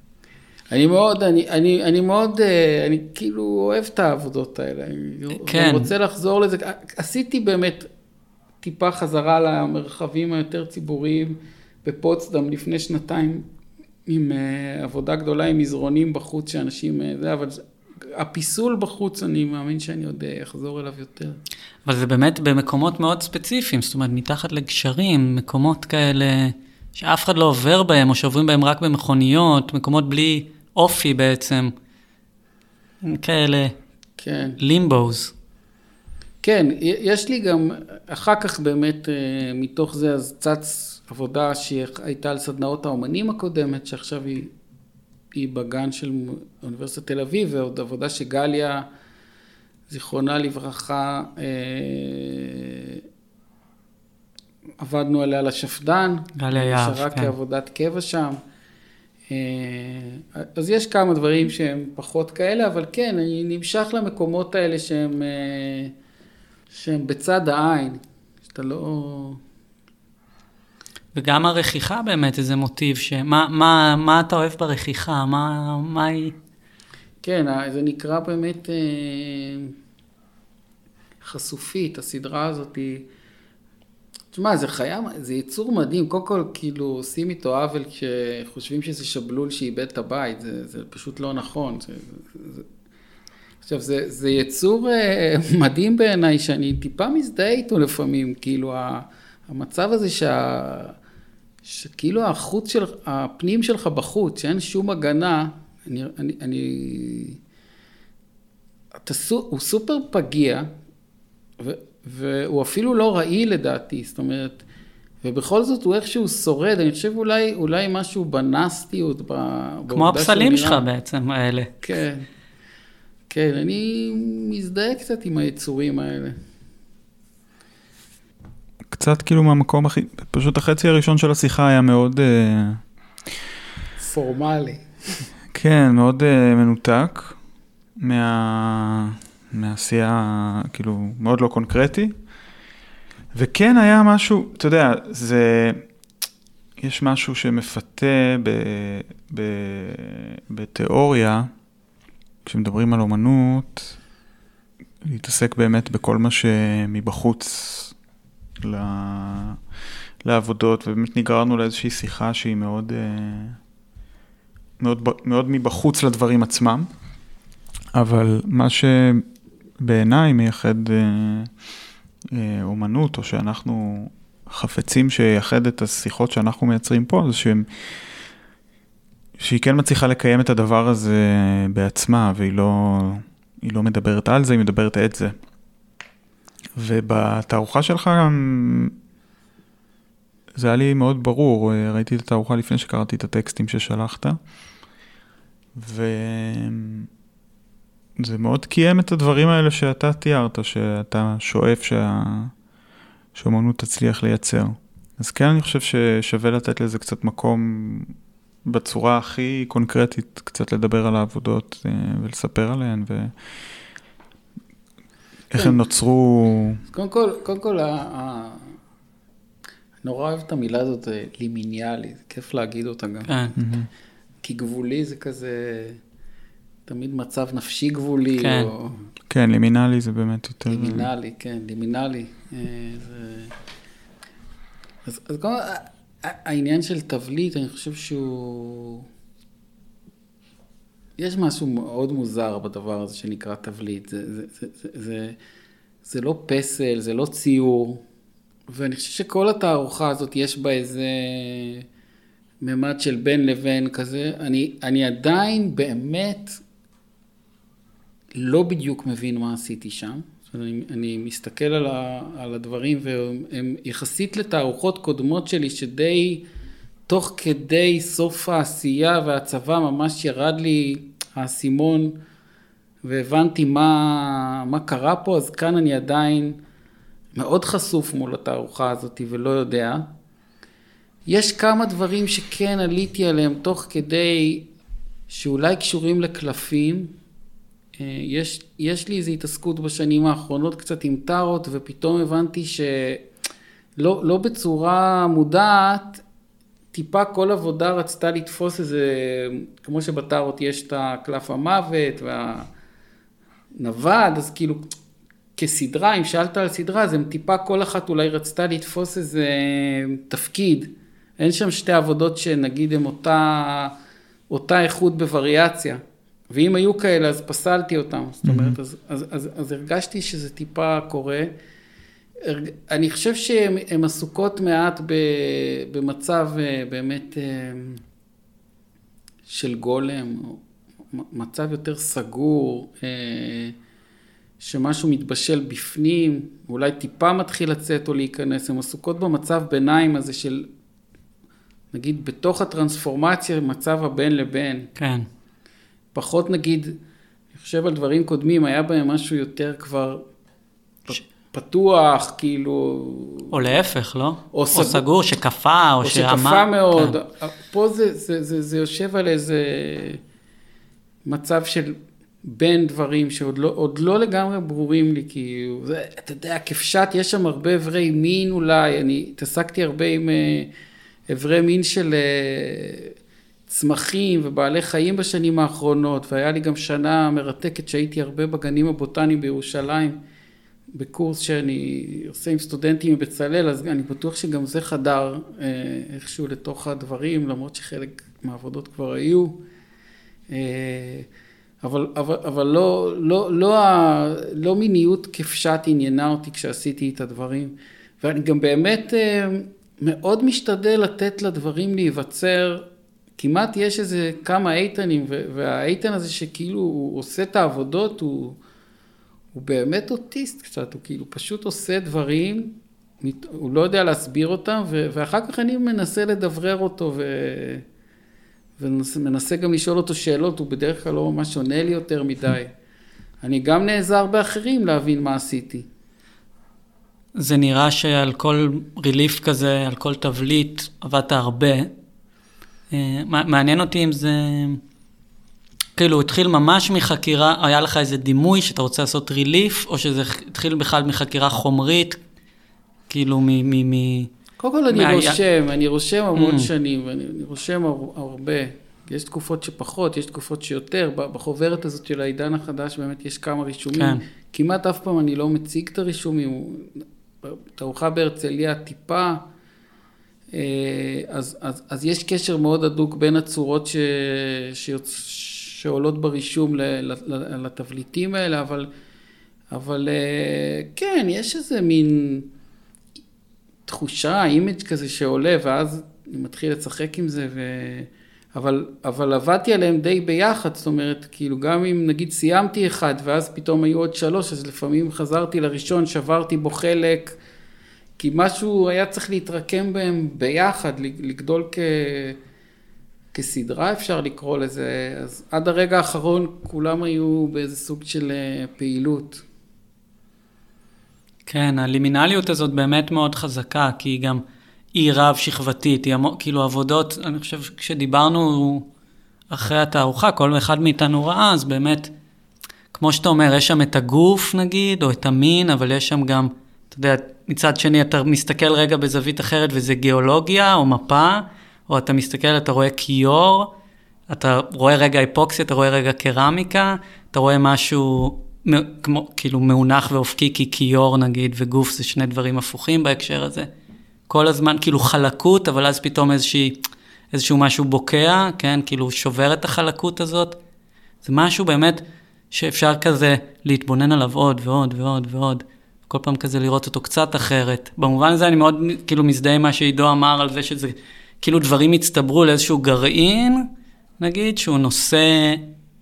אני מאוד, אני, אני, אני מאוד, אה, אני כאילו אוהב את העבודות האלה. אני כן. רוצה לחזור לזה. עשיתי באמת טיפה חזרה למרחבים היותר ציבוריים בפוצדם לפני שנתיים, עם אה, עבודה גדולה עם מזרונים בחוץ, שאנשים, אה, זה, אבל הפיסול בחוץ, אני מאמין שאני עוד אחזור אליו יותר. אבל זה באמת במקומות מאוד ספציפיים, זאת אומרת, מתחת לגשרים, מקומות כאלה שאף אחד לא עובר בהם, או שעוברים בהם רק במכוניות, מקומות בלי אופי בעצם. כאלה כן. לימבוז. כן, יש לי גם, אחר כך באמת, אה, מתוך זה אז צץ עבודה שהייתה על סדנאות האומנים הקודמת, שעכשיו היא, היא בגן של אוניברסיטת תל אביב, ועוד עבודה שגליה, זיכרונה לברכה, אה, עבדנו עליה לשפד"ן. גליה יהב, נשארה כן. כעבודת קבע שם. אה, אז יש כמה דברים שהם פחות כאלה, אבל כן, אני נמשך למקומות האלה שהם, אה, שהם בצד העין, שאתה לא... וגם הרכיחה באמת איזה מוטיב, שמה מה, מה אתה אוהב ברכיחה? מה, מה היא... כן, ה- זה נקרא באמת אה, חשופית, הסדרה הזאת היא... תשמע, זה חיה, זה יצור מדהים, קודם כל, כאילו, עושים איתו עוול כשחושבים שזה שבלול שאיבד את הבית, זה, זה פשוט לא נכון. זה, זה, עכשיו, זה, זה יצור אה, מדהים בעיניי, שאני טיפה מזדהה איתו לפעמים, כאילו, ה- המצב הזה שה... שכאילו החוץ של, הפנים שלך בחוץ, שאין שום הגנה, אני, אני, אני אתה, הוא סופר פגיע, ו, והוא אפילו לא רעיל לדעתי, זאת אומרת, ובכל זאת הוא איכשהו שורד, אני חושב אולי, אולי משהו בנסטיות, ב- כמו הפסלים שלך בעצם, האלה. כן, כן, אני מזדהה קצת עם היצורים האלה. קצת כאילו מהמקום הכי, פשוט החצי הראשון של השיחה היה מאוד, אה, פורמלי. כן, מאוד אה, מנותק מה, מהעשייה, כאילו, מאוד לא קונקרטי. וכן היה משהו, אתה יודע, זה, יש משהו שמפתה ב, ב, בתיאוריה, כשמדברים על אומנות, להתעסק באמת בכל מה שמבחוץ ל... לעבודות, ובאמת נגררנו לאיזושהי שיחה שהיא מאוד, אה, מאוד, מאוד מבחוץ לדברים עצמם, אבל מה שבעיניי מייחד אה, אה, אומנות, או שאנחנו חפצים שיחד את השיחות שאנחנו מייצרים פה, זה שהם, שהיא כן מצליחה לקיים את הדבר הזה בעצמה, והיא לא, לא מדברת על זה, היא מדברת את זה. ובתערוכה שלך גם, זה היה לי מאוד ברור, ראיתי את התערוכה לפני שקראתי את הטקסטים ששלחת, וזה מאוד קיים את הדברים האלה שאתה תיארת, שאתה שואף שה... שאומנות תצליח לייצר. אז כן, אני חושב ששווה לתת לזה קצת מקום בצורה הכי קונקרטית, קצת לדבר על העבודות אה, ולספר עליהן, ו... איך כן. הם נוצרו... אז קודם כל, קודם כל, ה- ה- נורא אוהב את המילה הזאת, זה לימיניאלי, זה כיף להגיד אותה גם. כן. כי גבולי זה כזה, תמיד מצב נפשי גבולי, כן. או כן, לימינלי זה באמת יותר... לימינלי, כן, לימינלי. אה, זה... אז, אז כל, העניין של תבליט, אני חושב שהוא... יש משהו מאוד מוזר בדבר הזה שנקרא תבליט. זה, זה, זה, זה, זה, זה לא פסל, זה לא ציור, ואני חושב שכל התערוכה הזאת יש בה איזה ממד של בין לבין כזה. אני, אני עדיין באמת לא בדיוק מבין מה עשיתי שם. אני, אני מסתכל על, ה, על הדברים והם יחסית לתערוכות קודמות שלי שדי תוך כדי סוף העשייה והצבא ממש ירד לי האסימון והבנתי מה, מה קרה פה, אז כאן אני עדיין מאוד חשוף מול התערוכה הזאת ולא יודע. יש כמה דברים שכן עליתי עליהם תוך כדי שאולי קשורים לקלפים. אה, יש, יש לי איזו התעסקות בשנים האחרונות קצת עם טארות ופתאום הבנתי שלא לא בצורה מודעת, טיפה כל עבודה רצתה לתפוס איזה, כמו שבטארות יש את הקלף המוות והנווד, אז כאילו כסדרה, אם שאלת על סדרה, אז הם טיפה כל אחת אולי רצתה לתפוס איזה תפקיד. אין שם שתי עבודות שנגיד הן אותה, אותה איכות בווריאציה. ואם היו כאלה, אז פסלתי אותם. זאת אומרת, אז, אז, אז, אז הרגשתי שזה טיפה קורה. אני חושב שהן עסוקות מעט במצב אה, באמת אה, של גולם, מצב יותר סגור, אה, שמשהו מתבשל בפנים, אולי טיפה מתחיל לצאת או להיכנס, הן עסוקות במצב ביניים הזה של, נגיד, בתוך הטרנספורמציה, מצב הבין לבין. כן. פחות נגיד, אני חושב על דברים קודמים, היה בהם משהו יותר כבר ש... פתוח, כאילו... או להפך, לא? או, או סגור, סגור, שקפא, או, או שעמד. שקפא מאוד. כן. פה זה, זה, זה, זה יושב על איזה מצב של בין דברים שעוד לא, לא לגמרי ברורים לי, כאילו, זה, אתה יודע, כפשט, יש שם הרבה אברי מין אולי, אני התעסקתי הרבה עם אברי מין של... צמחים ובעלי חיים בשנים האחרונות, והיה לי גם שנה מרתקת שהייתי הרבה בגנים הבוטניים בירושלים, בקורס שאני עושה עם סטודנטים מבצלאל, אז אני בטוח שגם זה חדר אה, איכשהו לתוך הדברים, למרות שחלק מהעבודות כבר היו. אה, אבל, אבל, אבל לא, לא, לא, לא מיניות כפשט עניינה אותי כשעשיתי את הדברים. ואני גם באמת אה, מאוד משתדל לתת לדברים להיווצר כמעט יש איזה כמה איתנים, והאיתן הזה שכאילו הוא עושה את העבודות, הוא, הוא באמת אוטיסט קצת, הוא כאילו פשוט עושה דברים, הוא לא יודע להסביר אותם, ואחר כך אני מנסה לדברר אותו, ו... ומנסה גם לשאול אותו שאלות, הוא בדרך כלל לא ממש עונה לי יותר מדי. אני גם נעזר באחרים להבין מה עשיתי. זה נראה שעל כל ריליף כזה, על כל תבליט, עבדת הרבה. אה, מעניין אותי אם זה... כאילו, התחיל ממש מחקירה, היה לך איזה דימוי שאתה רוצה לעשות ריליף, או שזה התחיל בכלל מחקירה חומרית, כאילו מ... מ, מ קודם כל אני מה... רושם, אני רושם המון mm. שנים, ואני רושם הרבה. יש תקופות שפחות, יש תקופות שיותר. בחוברת הזאת של העידן החדש באמת יש כמה רישומים. כן. כמעט אף פעם אני לא מציג את הרישומים. תערוכה בהרצליה טיפה אז, אז, אז יש קשר מאוד הדוק בין הצורות ש, שיוצ, שעולות ברישום לתבליטים האלה, אבל, אבל אה, כן, יש איזה מין תחושה, image כזה שעולה, ואז אני מתחיל לשחק עם זה, ו... אבל, אבל עבדתי עליהם די ביחד, זאת אומרת, כאילו גם אם נגיד סיימתי אחד, ואז פתאום היו עוד שלוש, אז לפעמים חזרתי לראשון, שברתי בו חלק, כי משהו היה צריך להתרקם בהם ביחד, לגדול כ... כסדרה אפשר לקרוא לזה, אז עד הרגע האחרון כולם היו באיזה סוג של אה, פעילות. כן, הלימינליות הזאת באמת מאוד חזקה, כי היא גם, היא רב שכבתית, היא המ... כאילו עבודות, אני חושב כשדיברנו אחרי התערוכה, כל אחד מאיתנו ראה, אז באמת, כמו שאתה אומר, יש שם את הגוף נגיד, או את המין, אבל יש שם גם, אתה יודע, מצד שני אתה מסתכל רגע בזווית אחרת וזה גיאולוגיה או מפה, או אתה מסתכל, אתה רואה כיור, אתה רואה רגע היפוקסיה, אתה רואה רגע קרמיקה, אתה רואה משהו כמו, כאילו מאונח ואופקי, כי כיור נגיד וגוף זה שני דברים הפוכים בהקשר הזה. כל הזמן כאילו חלקות, אבל אז פתאום איזושהי, איזשהו משהו בוקע, כן, כאילו שובר את החלקות הזאת. זה משהו באמת שאפשר כזה להתבונן עליו עוד ועוד ועוד ועוד. כל פעם כזה לראות אותו קצת אחרת. במובן הזה אני מאוד כאילו מזדהה עם מה שעידו אמר על זה שזה כאילו דברים הצטברו לאיזשהו גרעין, נגיד, שהוא נושא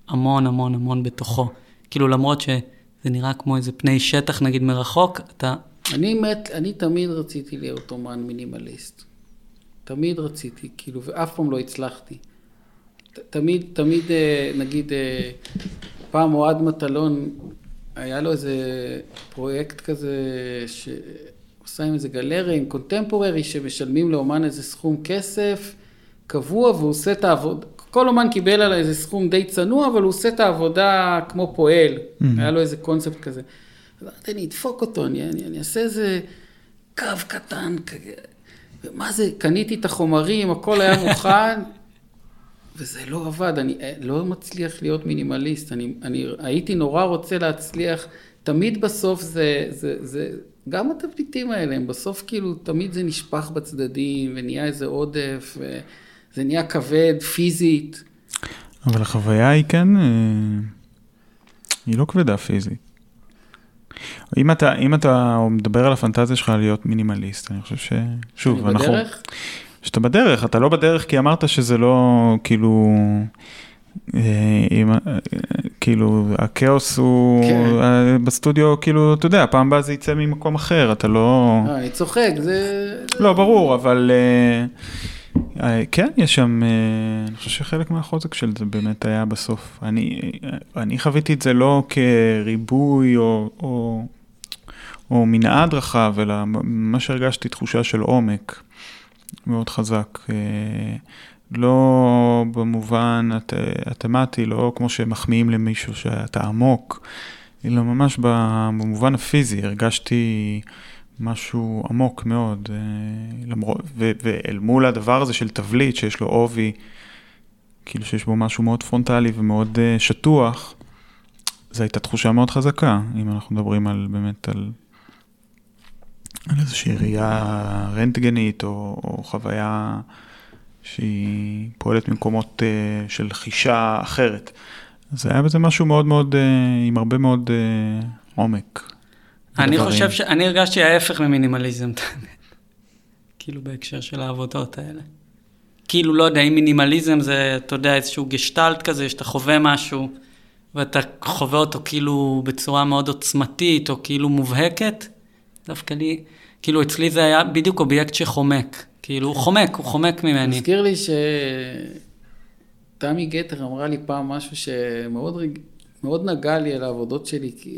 המון המון המון בתוכו. כאילו למרות שזה נראה כמו איזה פני שטח נגיד מרחוק, אתה... אני מת, אני תמיד רציתי להיות אומן מינימליסט. תמיד רציתי, כאילו, ואף פעם לא הצלחתי. ת- תמיד, תמיד, אה, נגיד, אה, פעם אוהד מטלון, היה לו איזה פרויקט כזה, שעושה עם איזה גלריה, עם קונטמפוררי, שמשלמים לאומן איזה סכום כסף קבוע, והוא עושה את העבודה, כל אומן קיבל עליו איזה סכום די צנוע, אבל הוא עושה את העבודה כמו פועל. היה לו איזה קונספט כזה. אז אמרתי, אני אדפוק אותו, אני, אני, אני אעשה איזה קו קטן. ומה זה, קניתי את החומרים, הכל היה מוכן, וזה לא עבד, אני אה, לא מצליח להיות מינימליסט, אני, אני הייתי נורא רוצה להצליח, תמיד בסוף זה, זה, זה, גם התבליטים האלה, הם בסוף כאילו, תמיד זה נשפך בצדדים, ונהיה איזה עודף, וזה נהיה כבד פיזית. אבל החוויה היא כן, אה, היא לא כבדה פיזית. אם אתה, אם אתה מדבר על הפנטזיה שלך להיות מינימליסט, אני חושב ש... שוב, אני אנחנו... בדרך? שאתה בדרך, אתה לא בדרך כי אמרת שזה לא, כאילו, אה, אם, אה, כאילו, הכאוס הוא כן. אה, בסטודיו, כאילו, אתה יודע, פעם הבאה זה יצא ממקום אחר, אתה לא... אה, אני צוחק, זה... לא, ברור, אבל אה, אה, כן, יש שם, אה, אני חושב שחלק מהחוזק של זה באמת היה בסוף. אני, אה, אני חוויתי את זה לא כריבוי או, או, או מנעד רחב, אלא מה שהרגשתי תחושה של עומק מאוד חזק. אה, לא במובן הת- התמטי, לא כמו שמחמיאים למישהו שאתה עמוק, אלא ממש במובן הפיזי, הרגשתי משהו עמוק מאוד, אה, למרות, ו, ואל מול הדבר הזה של תבליט שיש לו עובי, כאילו שיש בו משהו מאוד פרונטלי ומאוד אה, שטוח, זו הייתה תחושה מאוד חזקה, אם אנחנו מדברים על באמת על, על איזושהי ראייה רנטגנית או, או חוויה שהיא פועלת ממקומות אה, של חישה אחרת. אז היה בזה משהו מאוד מאוד, אה, עם הרבה מאוד אה, עומק. אני בדברים. חושב ש... אני הרגשתי ההפך ממינימליזם. כאילו בהקשר של העבודות האלה. כאילו, לא יודע, אם מינימליזם זה, אתה יודע, איזשהו גשטלט כזה, שאתה חווה משהו, ואתה חווה אותו כאילו בצורה מאוד עוצמתית, או כאילו מובהקת, דווקא לי, כאילו אצלי זה היה בדיוק אובייקט שחומק. כאילו, הוא חומק, הוא חומק ממני. מזכיר לי שתמי גתר אמרה לי פעם משהו שמאוד רג... מאוד נגע לי על העבודות שלי, כי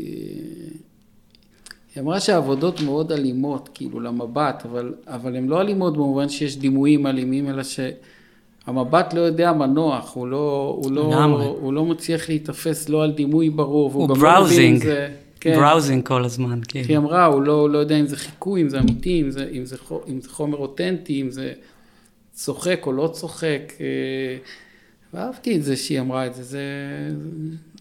היא אמרה שהעבודות מאוד אלימות, כאילו, למבט, אבל, אבל הן לא אלימות במובן שיש דימויים אלימים, אלא שהמבט לא יודע מנוח, הוא לא, הוא לא. הוא לא מצליח להיתפס לא על דימוי ברור, הוא גם לא מבין אם בראוזינג, זה... כן. בראוזינג כל הזמן, היא כאילו. אמרה, הוא לא, לא יודע אם זה חיקוי, אם זה אמיתי, אם זה, אם זה, אם זה חומר אותנטי, אם זה צוחק או לא צוחק. אה, ואהבתי את זה שהיא אמרה את זה, זה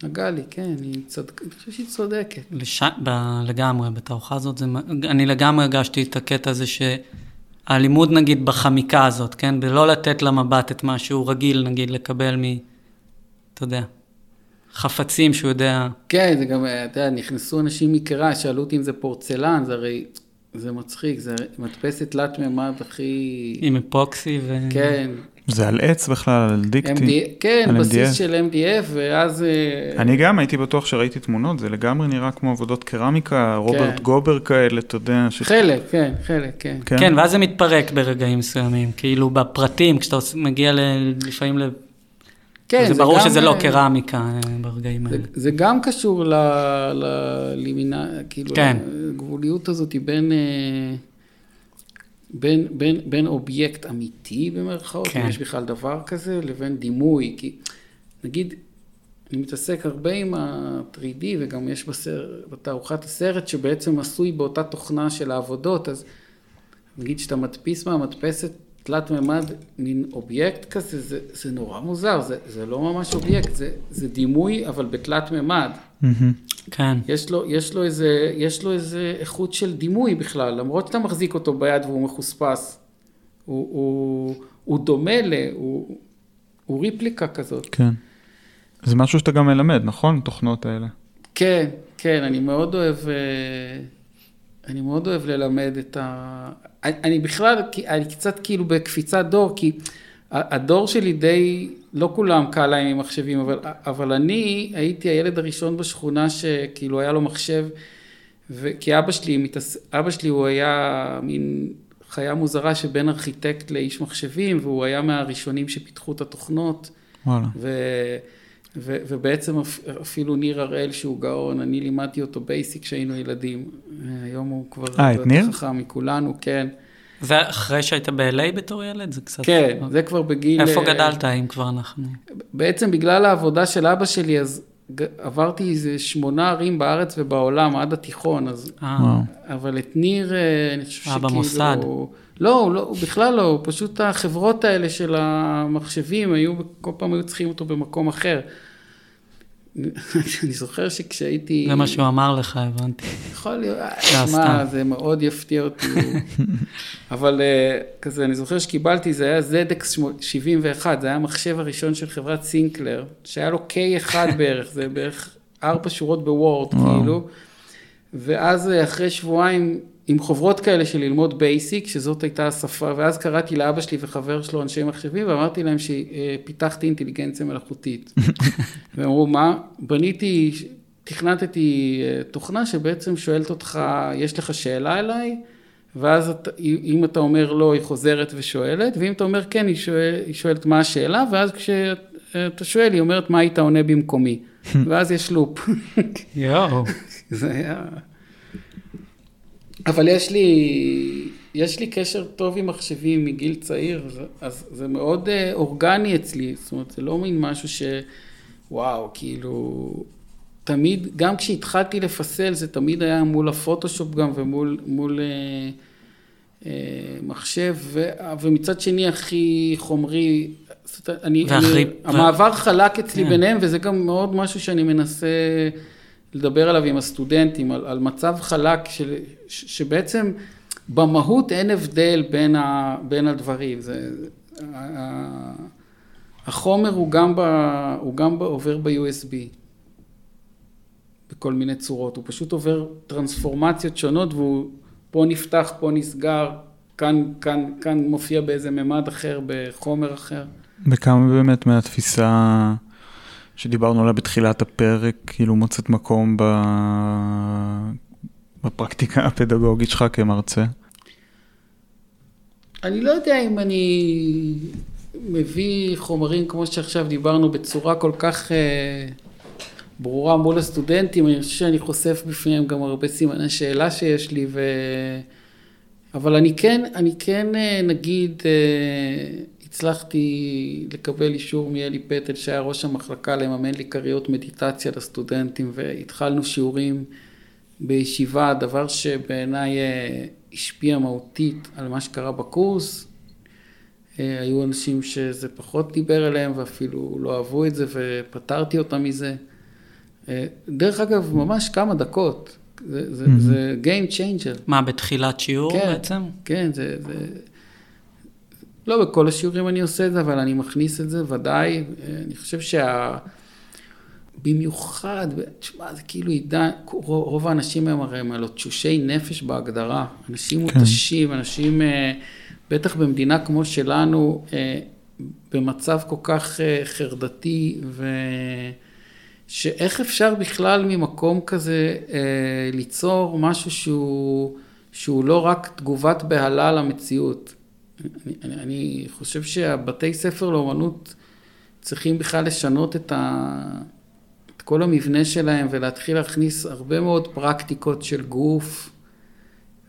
נגע לי, כן, היא צדק, אני חושב שהיא צודקת. לש... ב... לגמרי, בתערוכה הזאת, זה... אני לגמרי הרגשתי את הקטע הזה שהלימוד נגיד בחמיקה הזאת, כן? בלא לתת למבט את מה שהוא רגיל נגיד לקבל מ... אתה יודע, חפצים שהוא יודע... כן, זה גם, אתה יודע, נכנסו אנשים מקרה, שאלו אותי אם זה פורצלן, זה הרי, זה מצחיק, זה מדפסת תלת מימד הכי... עם אפוקסי ו... כן, זה על עץ בכלל, על דיקטי. MD, כן, על בסיס MDF. של MDF, ואז... אה, אני גם הייתי בטוח שראיתי תמונות, זה לגמרי נראה כמו עבודות קרמיקה, רוברט גובר כאלה, אתה יודע. ש... חלק, כן, חלק, כן. כן. כן, ואז זה מתפרק ברגעים מסוימים, כאילו בפרטים, כשאתה מגיע ל... לפעמים ל... כן, זה ברור שזה לא אה, קרמיקה אה, ברגעים זה, האלה. זה גם קשור ל- ללימינה, כאילו, כן. לגבוליות הזאת בין, אה, בין, בין, בין אובייקט אמיתי במרכאות, כן. אם יש בכלל דבר כזה, לבין דימוי, כי נגיד, אני מתעסק הרבה עם ה-3D, וגם יש בסרט, בתערוכת הסרט שבעצם עשוי באותה תוכנה של העבודות, אז נגיד שאתה מדפיס מהמדפסת תלת מימד, מין אובייקט כזה, זה, זה נורא מוזר, זה, זה לא ממש אובייקט, זה, זה דימוי, אבל בתלת מימד. כן. יש לו, יש, לו איזה, יש לו איזה איכות של דימוי בכלל, למרות שאתה מחזיק אותו ביד והוא מחוספס. הוא, הוא, הוא דומה ל... הוא, הוא ריפליקה כזאת. כן. זה משהו שאתה גם מלמד, נכון? תוכנות האלה. כן, כן, אני מאוד אוהב... אני מאוד אוהב ללמד את ה... אני, אני בכלל, אני קצת כאילו בקפיצת דור, כי הדור שלי די, לא כולם קל להם עם מחשבים, אבל, אבל אני הייתי הילד הראשון בשכונה שכאילו היה לו מחשב, ו... כי אבא שלי, מתעס... אבא שלי הוא היה מין חיה מוזרה שבין ארכיטקט לאיש מחשבים, והוא היה מהראשונים שפיתחו את התוכנות. וואלה. ו... ו... ובעצם אפילו ניר הראל שהוא גאון, אני לימדתי אותו BASIC כשהיינו ילדים. היום הוא כבר אה, את ניר? חכם מכולנו, כן. זה אחרי שהיית ב-LA בתור ילד? זה קצת... כן, זה כבר בגיל... איפה גדלת, אם כבר אנחנו? בעצם בגלל העבודה של אבא שלי, אז עברתי איזה שמונה ערים בארץ ובעולם עד התיכון, אז... אה, אבל את ניר, אה, אני חושב אה, שכאילו... במוסד. לא, הוא לא, הוא בכלל לא, הוא פשוט החברות האלה של המחשבים, היו, כל פעם היו צריכים אותו במקום אחר. אני זוכר שכשהייתי... זה מה שהוא אמר לך, הבנתי. יכול להיות, סתם. שמע, זה מאוד יפתיע אותי. אבל אה, כזה, אני זוכר שקיבלתי, זה היה ZX 71, זה היה המחשב הראשון של חברת סינקלר, שהיה לו K1 בערך, זה בערך ארבע שורות ב Word. כאילו. ואז אה, אחרי שבועיים, עם חוברות כאלה של ללמוד BASIC, שזאת הייתה השפה, ואז קראתי לאבא שלי וחבר שלו, אנשי מחשבים, ואמרתי להם שפיתחתי אינטליגנציה מלאכותית. והם אמרו, מה? בניתי, תכנתתי אה, תוכנה שבעצם שואלת אותך, יש לך שאלה אליי? ואז אתה, אם אתה אומר לא, היא חוזרת ושואלת, ואם אתה אומר כן, היא, שואל, היא שואלת מה השאלה, ואז כשאתה שואל, היא אומרת מה היית עונה במקומי. ואז יש לופ. יואו. זה היה... אבל יש לי, יש לי קשר טוב עם מחשבים מגיל צעיר, אז, זה מאוד אה, אורגני אצלי, זאת אומרת, זה לא מין משהו ש... וואו, כאילו... תמיד, גם כשהתחלתי לפסל, זה תמיד היה מול הפוטושופ גם ומול מול, אה, אה, מחשב, ו, ומצד שני הכי חומרי, אני, והכי- אני, המעבר חלק אצלי כן. ביניהם, וזה גם מאוד משהו שאני מנסה לדבר עליו עם הסטודנטים, על, על מצב חלק של, ש, שבעצם במהות אין הבדל בין, ה, בין הדברים. זה, ה- החומר הוא גם, ב, הוא גם ב, עובר ב-USB. בכל מיני צורות, הוא פשוט עובר טרנספורמציות שונות והוא פה נפתח, פה נסגר, כאן, כאן, כאן מופיע באיזה ממד אחר, בחומר אחר. וכמה באמת מהתפיסה שדיברנו עליה בתחילת הפרק, כאילו מוצאת מקום ב... בפרקטיקה הפדגוגית שלך כמרצה? אני לא יודע אם אני מביא חומרים כמו שעכשיו דיברנו בצורה כל כך אה, ברורה מול הסטודנטים, אני חושב שאני חושף בפניהם גם הרבה סימני שאלה שיש לי, ו... אבל אני כן, אני כן אה, נגיד אה, הצלחתי לקבל אישור מאלי פטל שהיה ראש המחלקה לממן לי כריות מדיטציה לסטודנטים והתחלנו שיעורים בישיבה, דבר שבעיניי אה, השפיע מהותית על מה שקרה בקורס. אה, היו אנשים שזה פחות דיבר אליהם ואפילו לא אהבו את זה ופטרתי אותם מזה. אה, דרך אגב, ממש כמה דקות. זה, זה, זה Game Changer. מה, בתחילת שיעור כן, בעצם? כן, זה, זה... לא בכל השיעורים אני עושה את זה, אבל אני מכניס את זה, ודאי. אני חושב שה... במיוחד, תשמע, זה כאילו עידן, רוב האנשים הם הרי הם הלא תשושי נפש בהגדרה. אנשים כן. מותשים, אנשים, אה, בטח במדינה כמו שלנו, אה, במצב כל כך אה, חרדתי, ו... שאיך אפשר בכלל ממקום כזה ליצור משהו שהוא, שהוא לא רק תגובת בהלה למציאות. אני, אני, אני חושב שהבתי ספר לאומנות צריכים בכלל לשנות את, ה, את כל המבנה שלהם ולהתחיל להכניס הרבה מאוד פרקטיקות של גוף.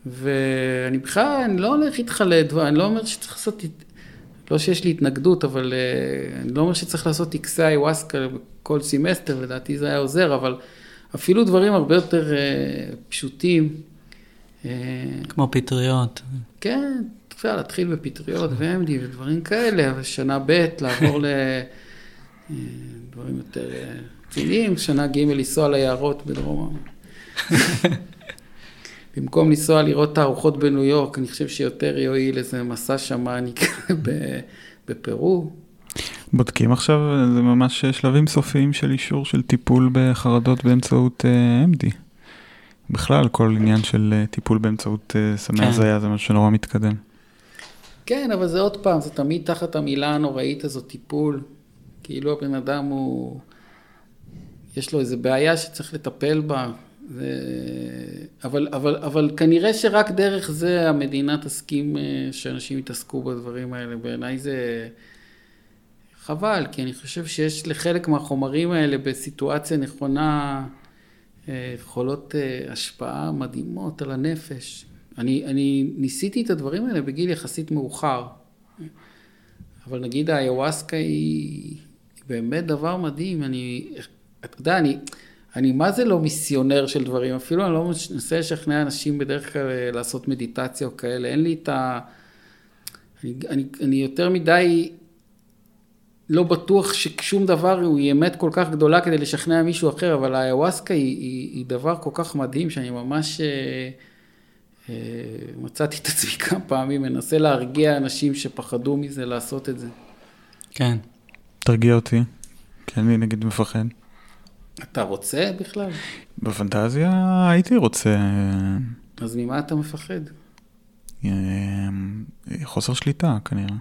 ואני בכלל, אני לא הולך איתך לדבר, אני לא אומר שצריך לעשות, לא שיש לי התנגדות, אבל אה, אני לא אומר שצריך לעשות טקסי איוואסקה כל סמסטר, לדעתי זה היה עוזר, אבל אפילו דברים הרבה יותר אה, פשוטים. אה, כמו פטריות. כן, אפשר להתחיל בפטריות ו-MD ודברים כאלה, אבל שנה ב' לעבור לדברים יותר אה, רציניים, שנה ג' לנסוע ליערות בדרום. במקום לנסוע לראות תערוכות בניו יורק, אני חושב שיותר יועיל איזה מסע שמאני בפרו. בודקים עכשיו, זה ממש שלבים סופיים של אישור של טיפול בחרדות באמצעות אה, MD. בכלל, כל עניין של אה, טיפול באמצעות אה, סמי כן. הזיה זה משהו שנורא מתקדם. כן, אבל זה עוד פעם, זה תמיד תחת המילה הנוראית הזאת, טיפול. כאילו הבן אדם הוא... יש לו איזו בעיה שצריך לטפל בה. זה... אבל, אבל, אבל כנראה שרק דרך זה המדינה תסכים אה, שאנשים יתעסקו בדברים האלה. בעיניי זה חבל, כי אני חושב שיש לחלק מהחומרים האלה בסיטואציה נכונה אה, יכולות אה, השפעה מדהימות על הנפש. אני, אני ניסיתי את הדברים האלה בגיל יחסית מאוחר, אבל נגיד האיוואסקה היא, באמת דבר מדהים. אני, אתה יודע, אני, אני מה זה לא מיסיונר של דברים, אפילו אני לא מנסה לשכנע אנשים בדרך כלל אה, לעשות מדיטציה או כאלה, אין לי את ה... אני, אני, אני יותר מדי לא בטוח ששום דבר הוא היא אמת כל כך גדולה כדי לשכנע מישהו אחר, אבל האיוואסקה היא, היא, היא דבר כל כך מדהים, שאני ממש אה, מצאתי את עצמי כמה פעמים, מנסה להרגיע אנשים שפחדו מזה לעשות את זה. כן. תרגיע אותי, כי אני נגיד מפחד. אתה רוצה בכלל? בפנטזיה הייתי רוצה אה, אז ממה אתה מפחד? אה, חוסר שליטה כנראה.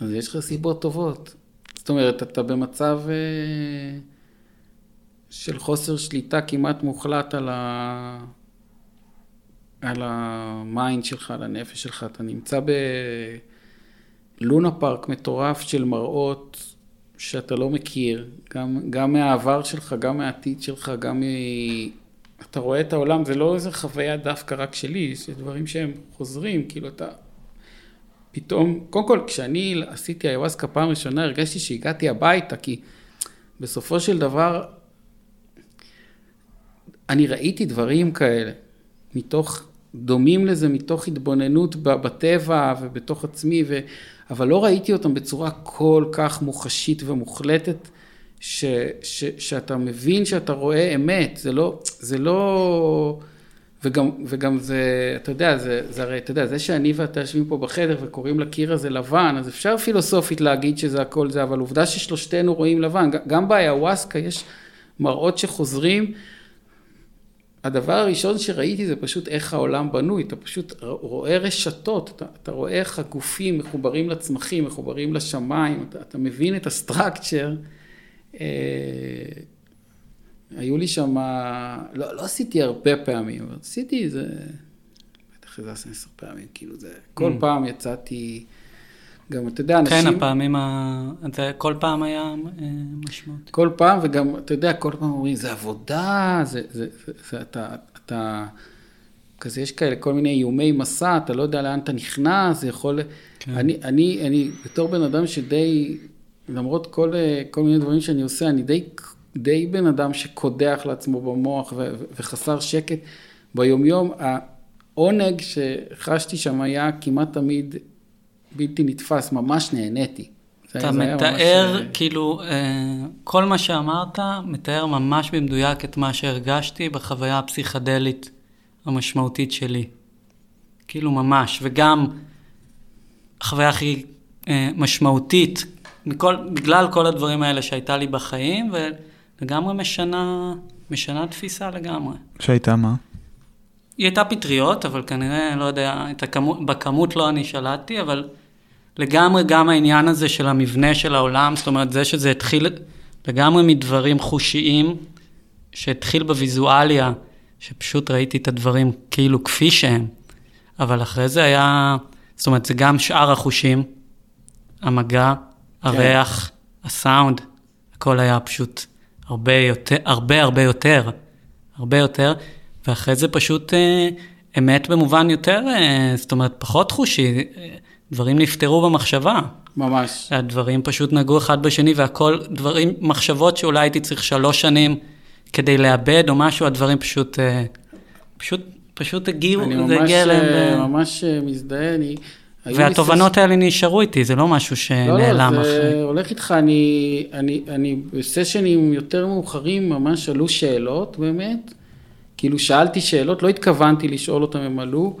אז יש לך סיבות טובות. זאת אומרת, אתה במצב אה, של חוסר שליטה כמעט מוחלט על, ה... על ה mind שלך, על הנפש שלך. אתה נמצא בלונה פארק מטורף של מראות שאתה לא מכיר, גם, גם מהעבר שלך, גם מהעתיד שלך, גם מ... אתה רואה את העולם, זה לא איזה חוויה דווקא רק שלי, זה דברים שהם חוזרים, כאילו אתה... פתאום, קודם כל, כשאני עשיתי איוואסקה פעם ראשונה, הרגשתי שהגעתי הביתה, כי בסופו של דבר, אני ראיתי דברים כאלה, מתוך, דומים לזה, מתוך התבוננות בטבע ובתוך עצמי, ו, אבל לא ראיתי אותם בצורה כל כך מוחשית ומוחלטת, ש, ש, שאתה מבין שאתה רואה אמת, זה לא, זה לא... וגם, וגם זה, אתה יודע, זה, זה הרי, אתה יודע, זה שאני ואתה יושבים פה בחדר וקוראים לקיר הזה לבן, אז אפשר פילוסופית להגיד שזה הכל זה, אבל עובדה ששלושתנו רואים לבן, גם באיוואסקה יש מראות שחוזרים. הדבר הראשון שראיתי זה פשוט איך העולם בנוי, אתה פשוט רואה רשתות, אתה, אתה רואה איך הגופים מחוברים לצמחים, מחוברים לשמיים, אתה, אתה מבין את הסטרקצ'ר. אה, היו לי שם, לא, לא עשיתי הרבה פעמים, אבל עשיתי איזה, בטח איזה עשר פעמים, כאילו זה, כל Mm. פעם יצאתי, גם אתה יודע, אנשים... כן, הפעמים, ה... זה כל פעם היה אה, משמעות. כל פעם, וגם, אתה יודע, כל פעם אומרים, זה עבודה, זה, זה, זה, זה אתה, אתה, כזה, יש כאלה, כל מיני איומי מסע, אתה לא יודע לאן אתה נכנס, זה יכול... כן. אני, אני, אני, בתור בן אדם שדי, למרות כל, אה, כל מיני דברים שאני עושה, אני די, די בן אדם שקודח לעצמו במוח ו, ו, וחסר שקט. ביומיום, העונג שחשתי שם היה כמעט תמיד בלתי נתפס, ממש נהניתי. אתה זה היה ממש, מתאר, אה, כאילו, אה, כל מה שאמרת, מתאר ממש במדויק את מה שהרגשתי בחוויה הפסיכדלית המשמעותית שלי. כאילו, ממש. וגם החוויה הכי אה, משמעותית, מכל, בגלל כל הדברים האלה שהייתה לי בחיים, ולגמרי משנה, משנה תפיסה לגמרי. שהייתה מה? היא הייתה פטריות, אבל כנראה, לא יודע, את הכמות, בכמות לא אני שלטתי, אבל לגמרי גם העניין הזה של המבנה של העולם, זאת אומרת, זה שזה התחיל לגמרי מדברים חושיים, שהתחיל בוויזואליה, שפשוט ראיתי את הדברים כאילו כפי שהם, אבל אחרי זה היה, זאת אומרת, זה גם שאר החושים, המגע, הריח, הסאונד, הכל היה פשוט הרבה יותר, הרבה הרבה יותר, הרבה יותר, ואחרי זה פשוט אה, אמת במובן יותר, אה, זאת אומרת, פחות חושי, אה, דברים נפתרו במחשבה. ממש. הדברים פשוט נגעו אחד בשני, והכל דברים, מחשבות שאולי הייתי צריך שלוש שנים כדי לאבד או משהו, הדברים פשוט, אה, פשוט, פשוט הגיעו, אני זה ממש, הגיע אליהם. אה, ב- ממש אה, מזדהה, אני... והתובנות האלה נשארו איתי, זה לא משהו לא, שנעלם לא, אחרי. זה הולך איתך, אני, אני, אני בסשנים יותר מאוחרים ממש עלו שאלות באמת, כאילו שאלתי שאלות, לא התכוונתי לשאול אותם, הם עלו,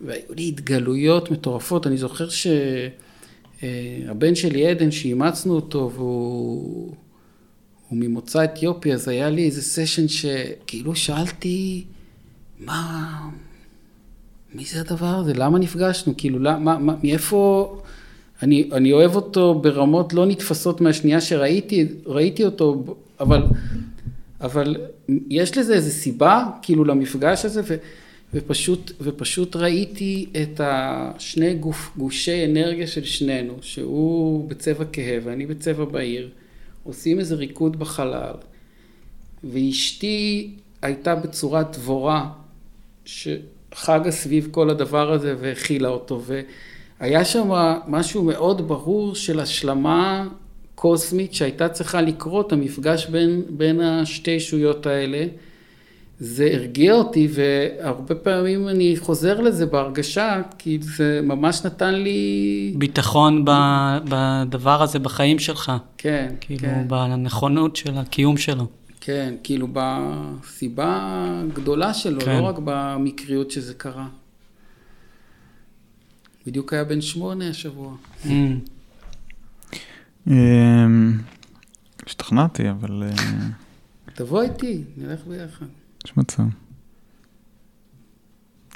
והיו לי התגלויות מטורפות, אני זוכר שהבן שלי עדן, שאימצנו אותו, והוא הוא ממוצא אתיופי, אז היה לי איזה סשן שכאילו שאלתי, מה, מי זה הדבר הזה? למה נפגשנו? כאילו, למה, מה, מאיפה... אני, אני אוהב אותו ברמות לא נתפסות מהשנייה שראיתי ראיתי אותו, אבל, אבל יש לזה איזו סיבה, כאילו, למפגש הזה, ו, ופשוט, ופשוט ראיתי את השני גוף, גושי אנרגיה של שנינו, שהוא בצבע כהה ואני בצבע בהיר, עושים איזה ריקוד בחלל, ואשתי הייתה בצורת דבורה, שחגה סביב כל הדבר הזה והכילה אותו, והיה שם משהו מאוד ברור של השלמה קוסמית שהייתה צריכה לקרות, המפגש בין, בין השתי ישויות האלה. זה הרגיע אותי, והרבה פעמים אני חוזר לזה בהרגשה, כי זה ממש נתן לי... ביטחון ב, בדבר הזה בחיים שלך. כן, כאילו, כן. בנכונות של הקיום שלו. כן, כאילו בסיבה הגדולה שלו, כן. לא רק במקריות שזה קרה. בדיוק היה בן שמונה השבוע. Mm. אמ, השתכנעתי, אבל אה, תבוא איתי, נלך ביחד. יש מצב.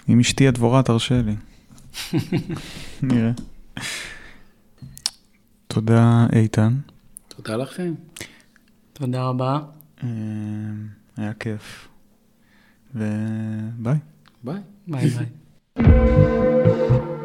אם אשתי הדבורה, תרשה לי. נראה. תודה, איתן. תודה לכם. תודה רבה. אמ, היה כיף. וביי. ביי. ביי ביי.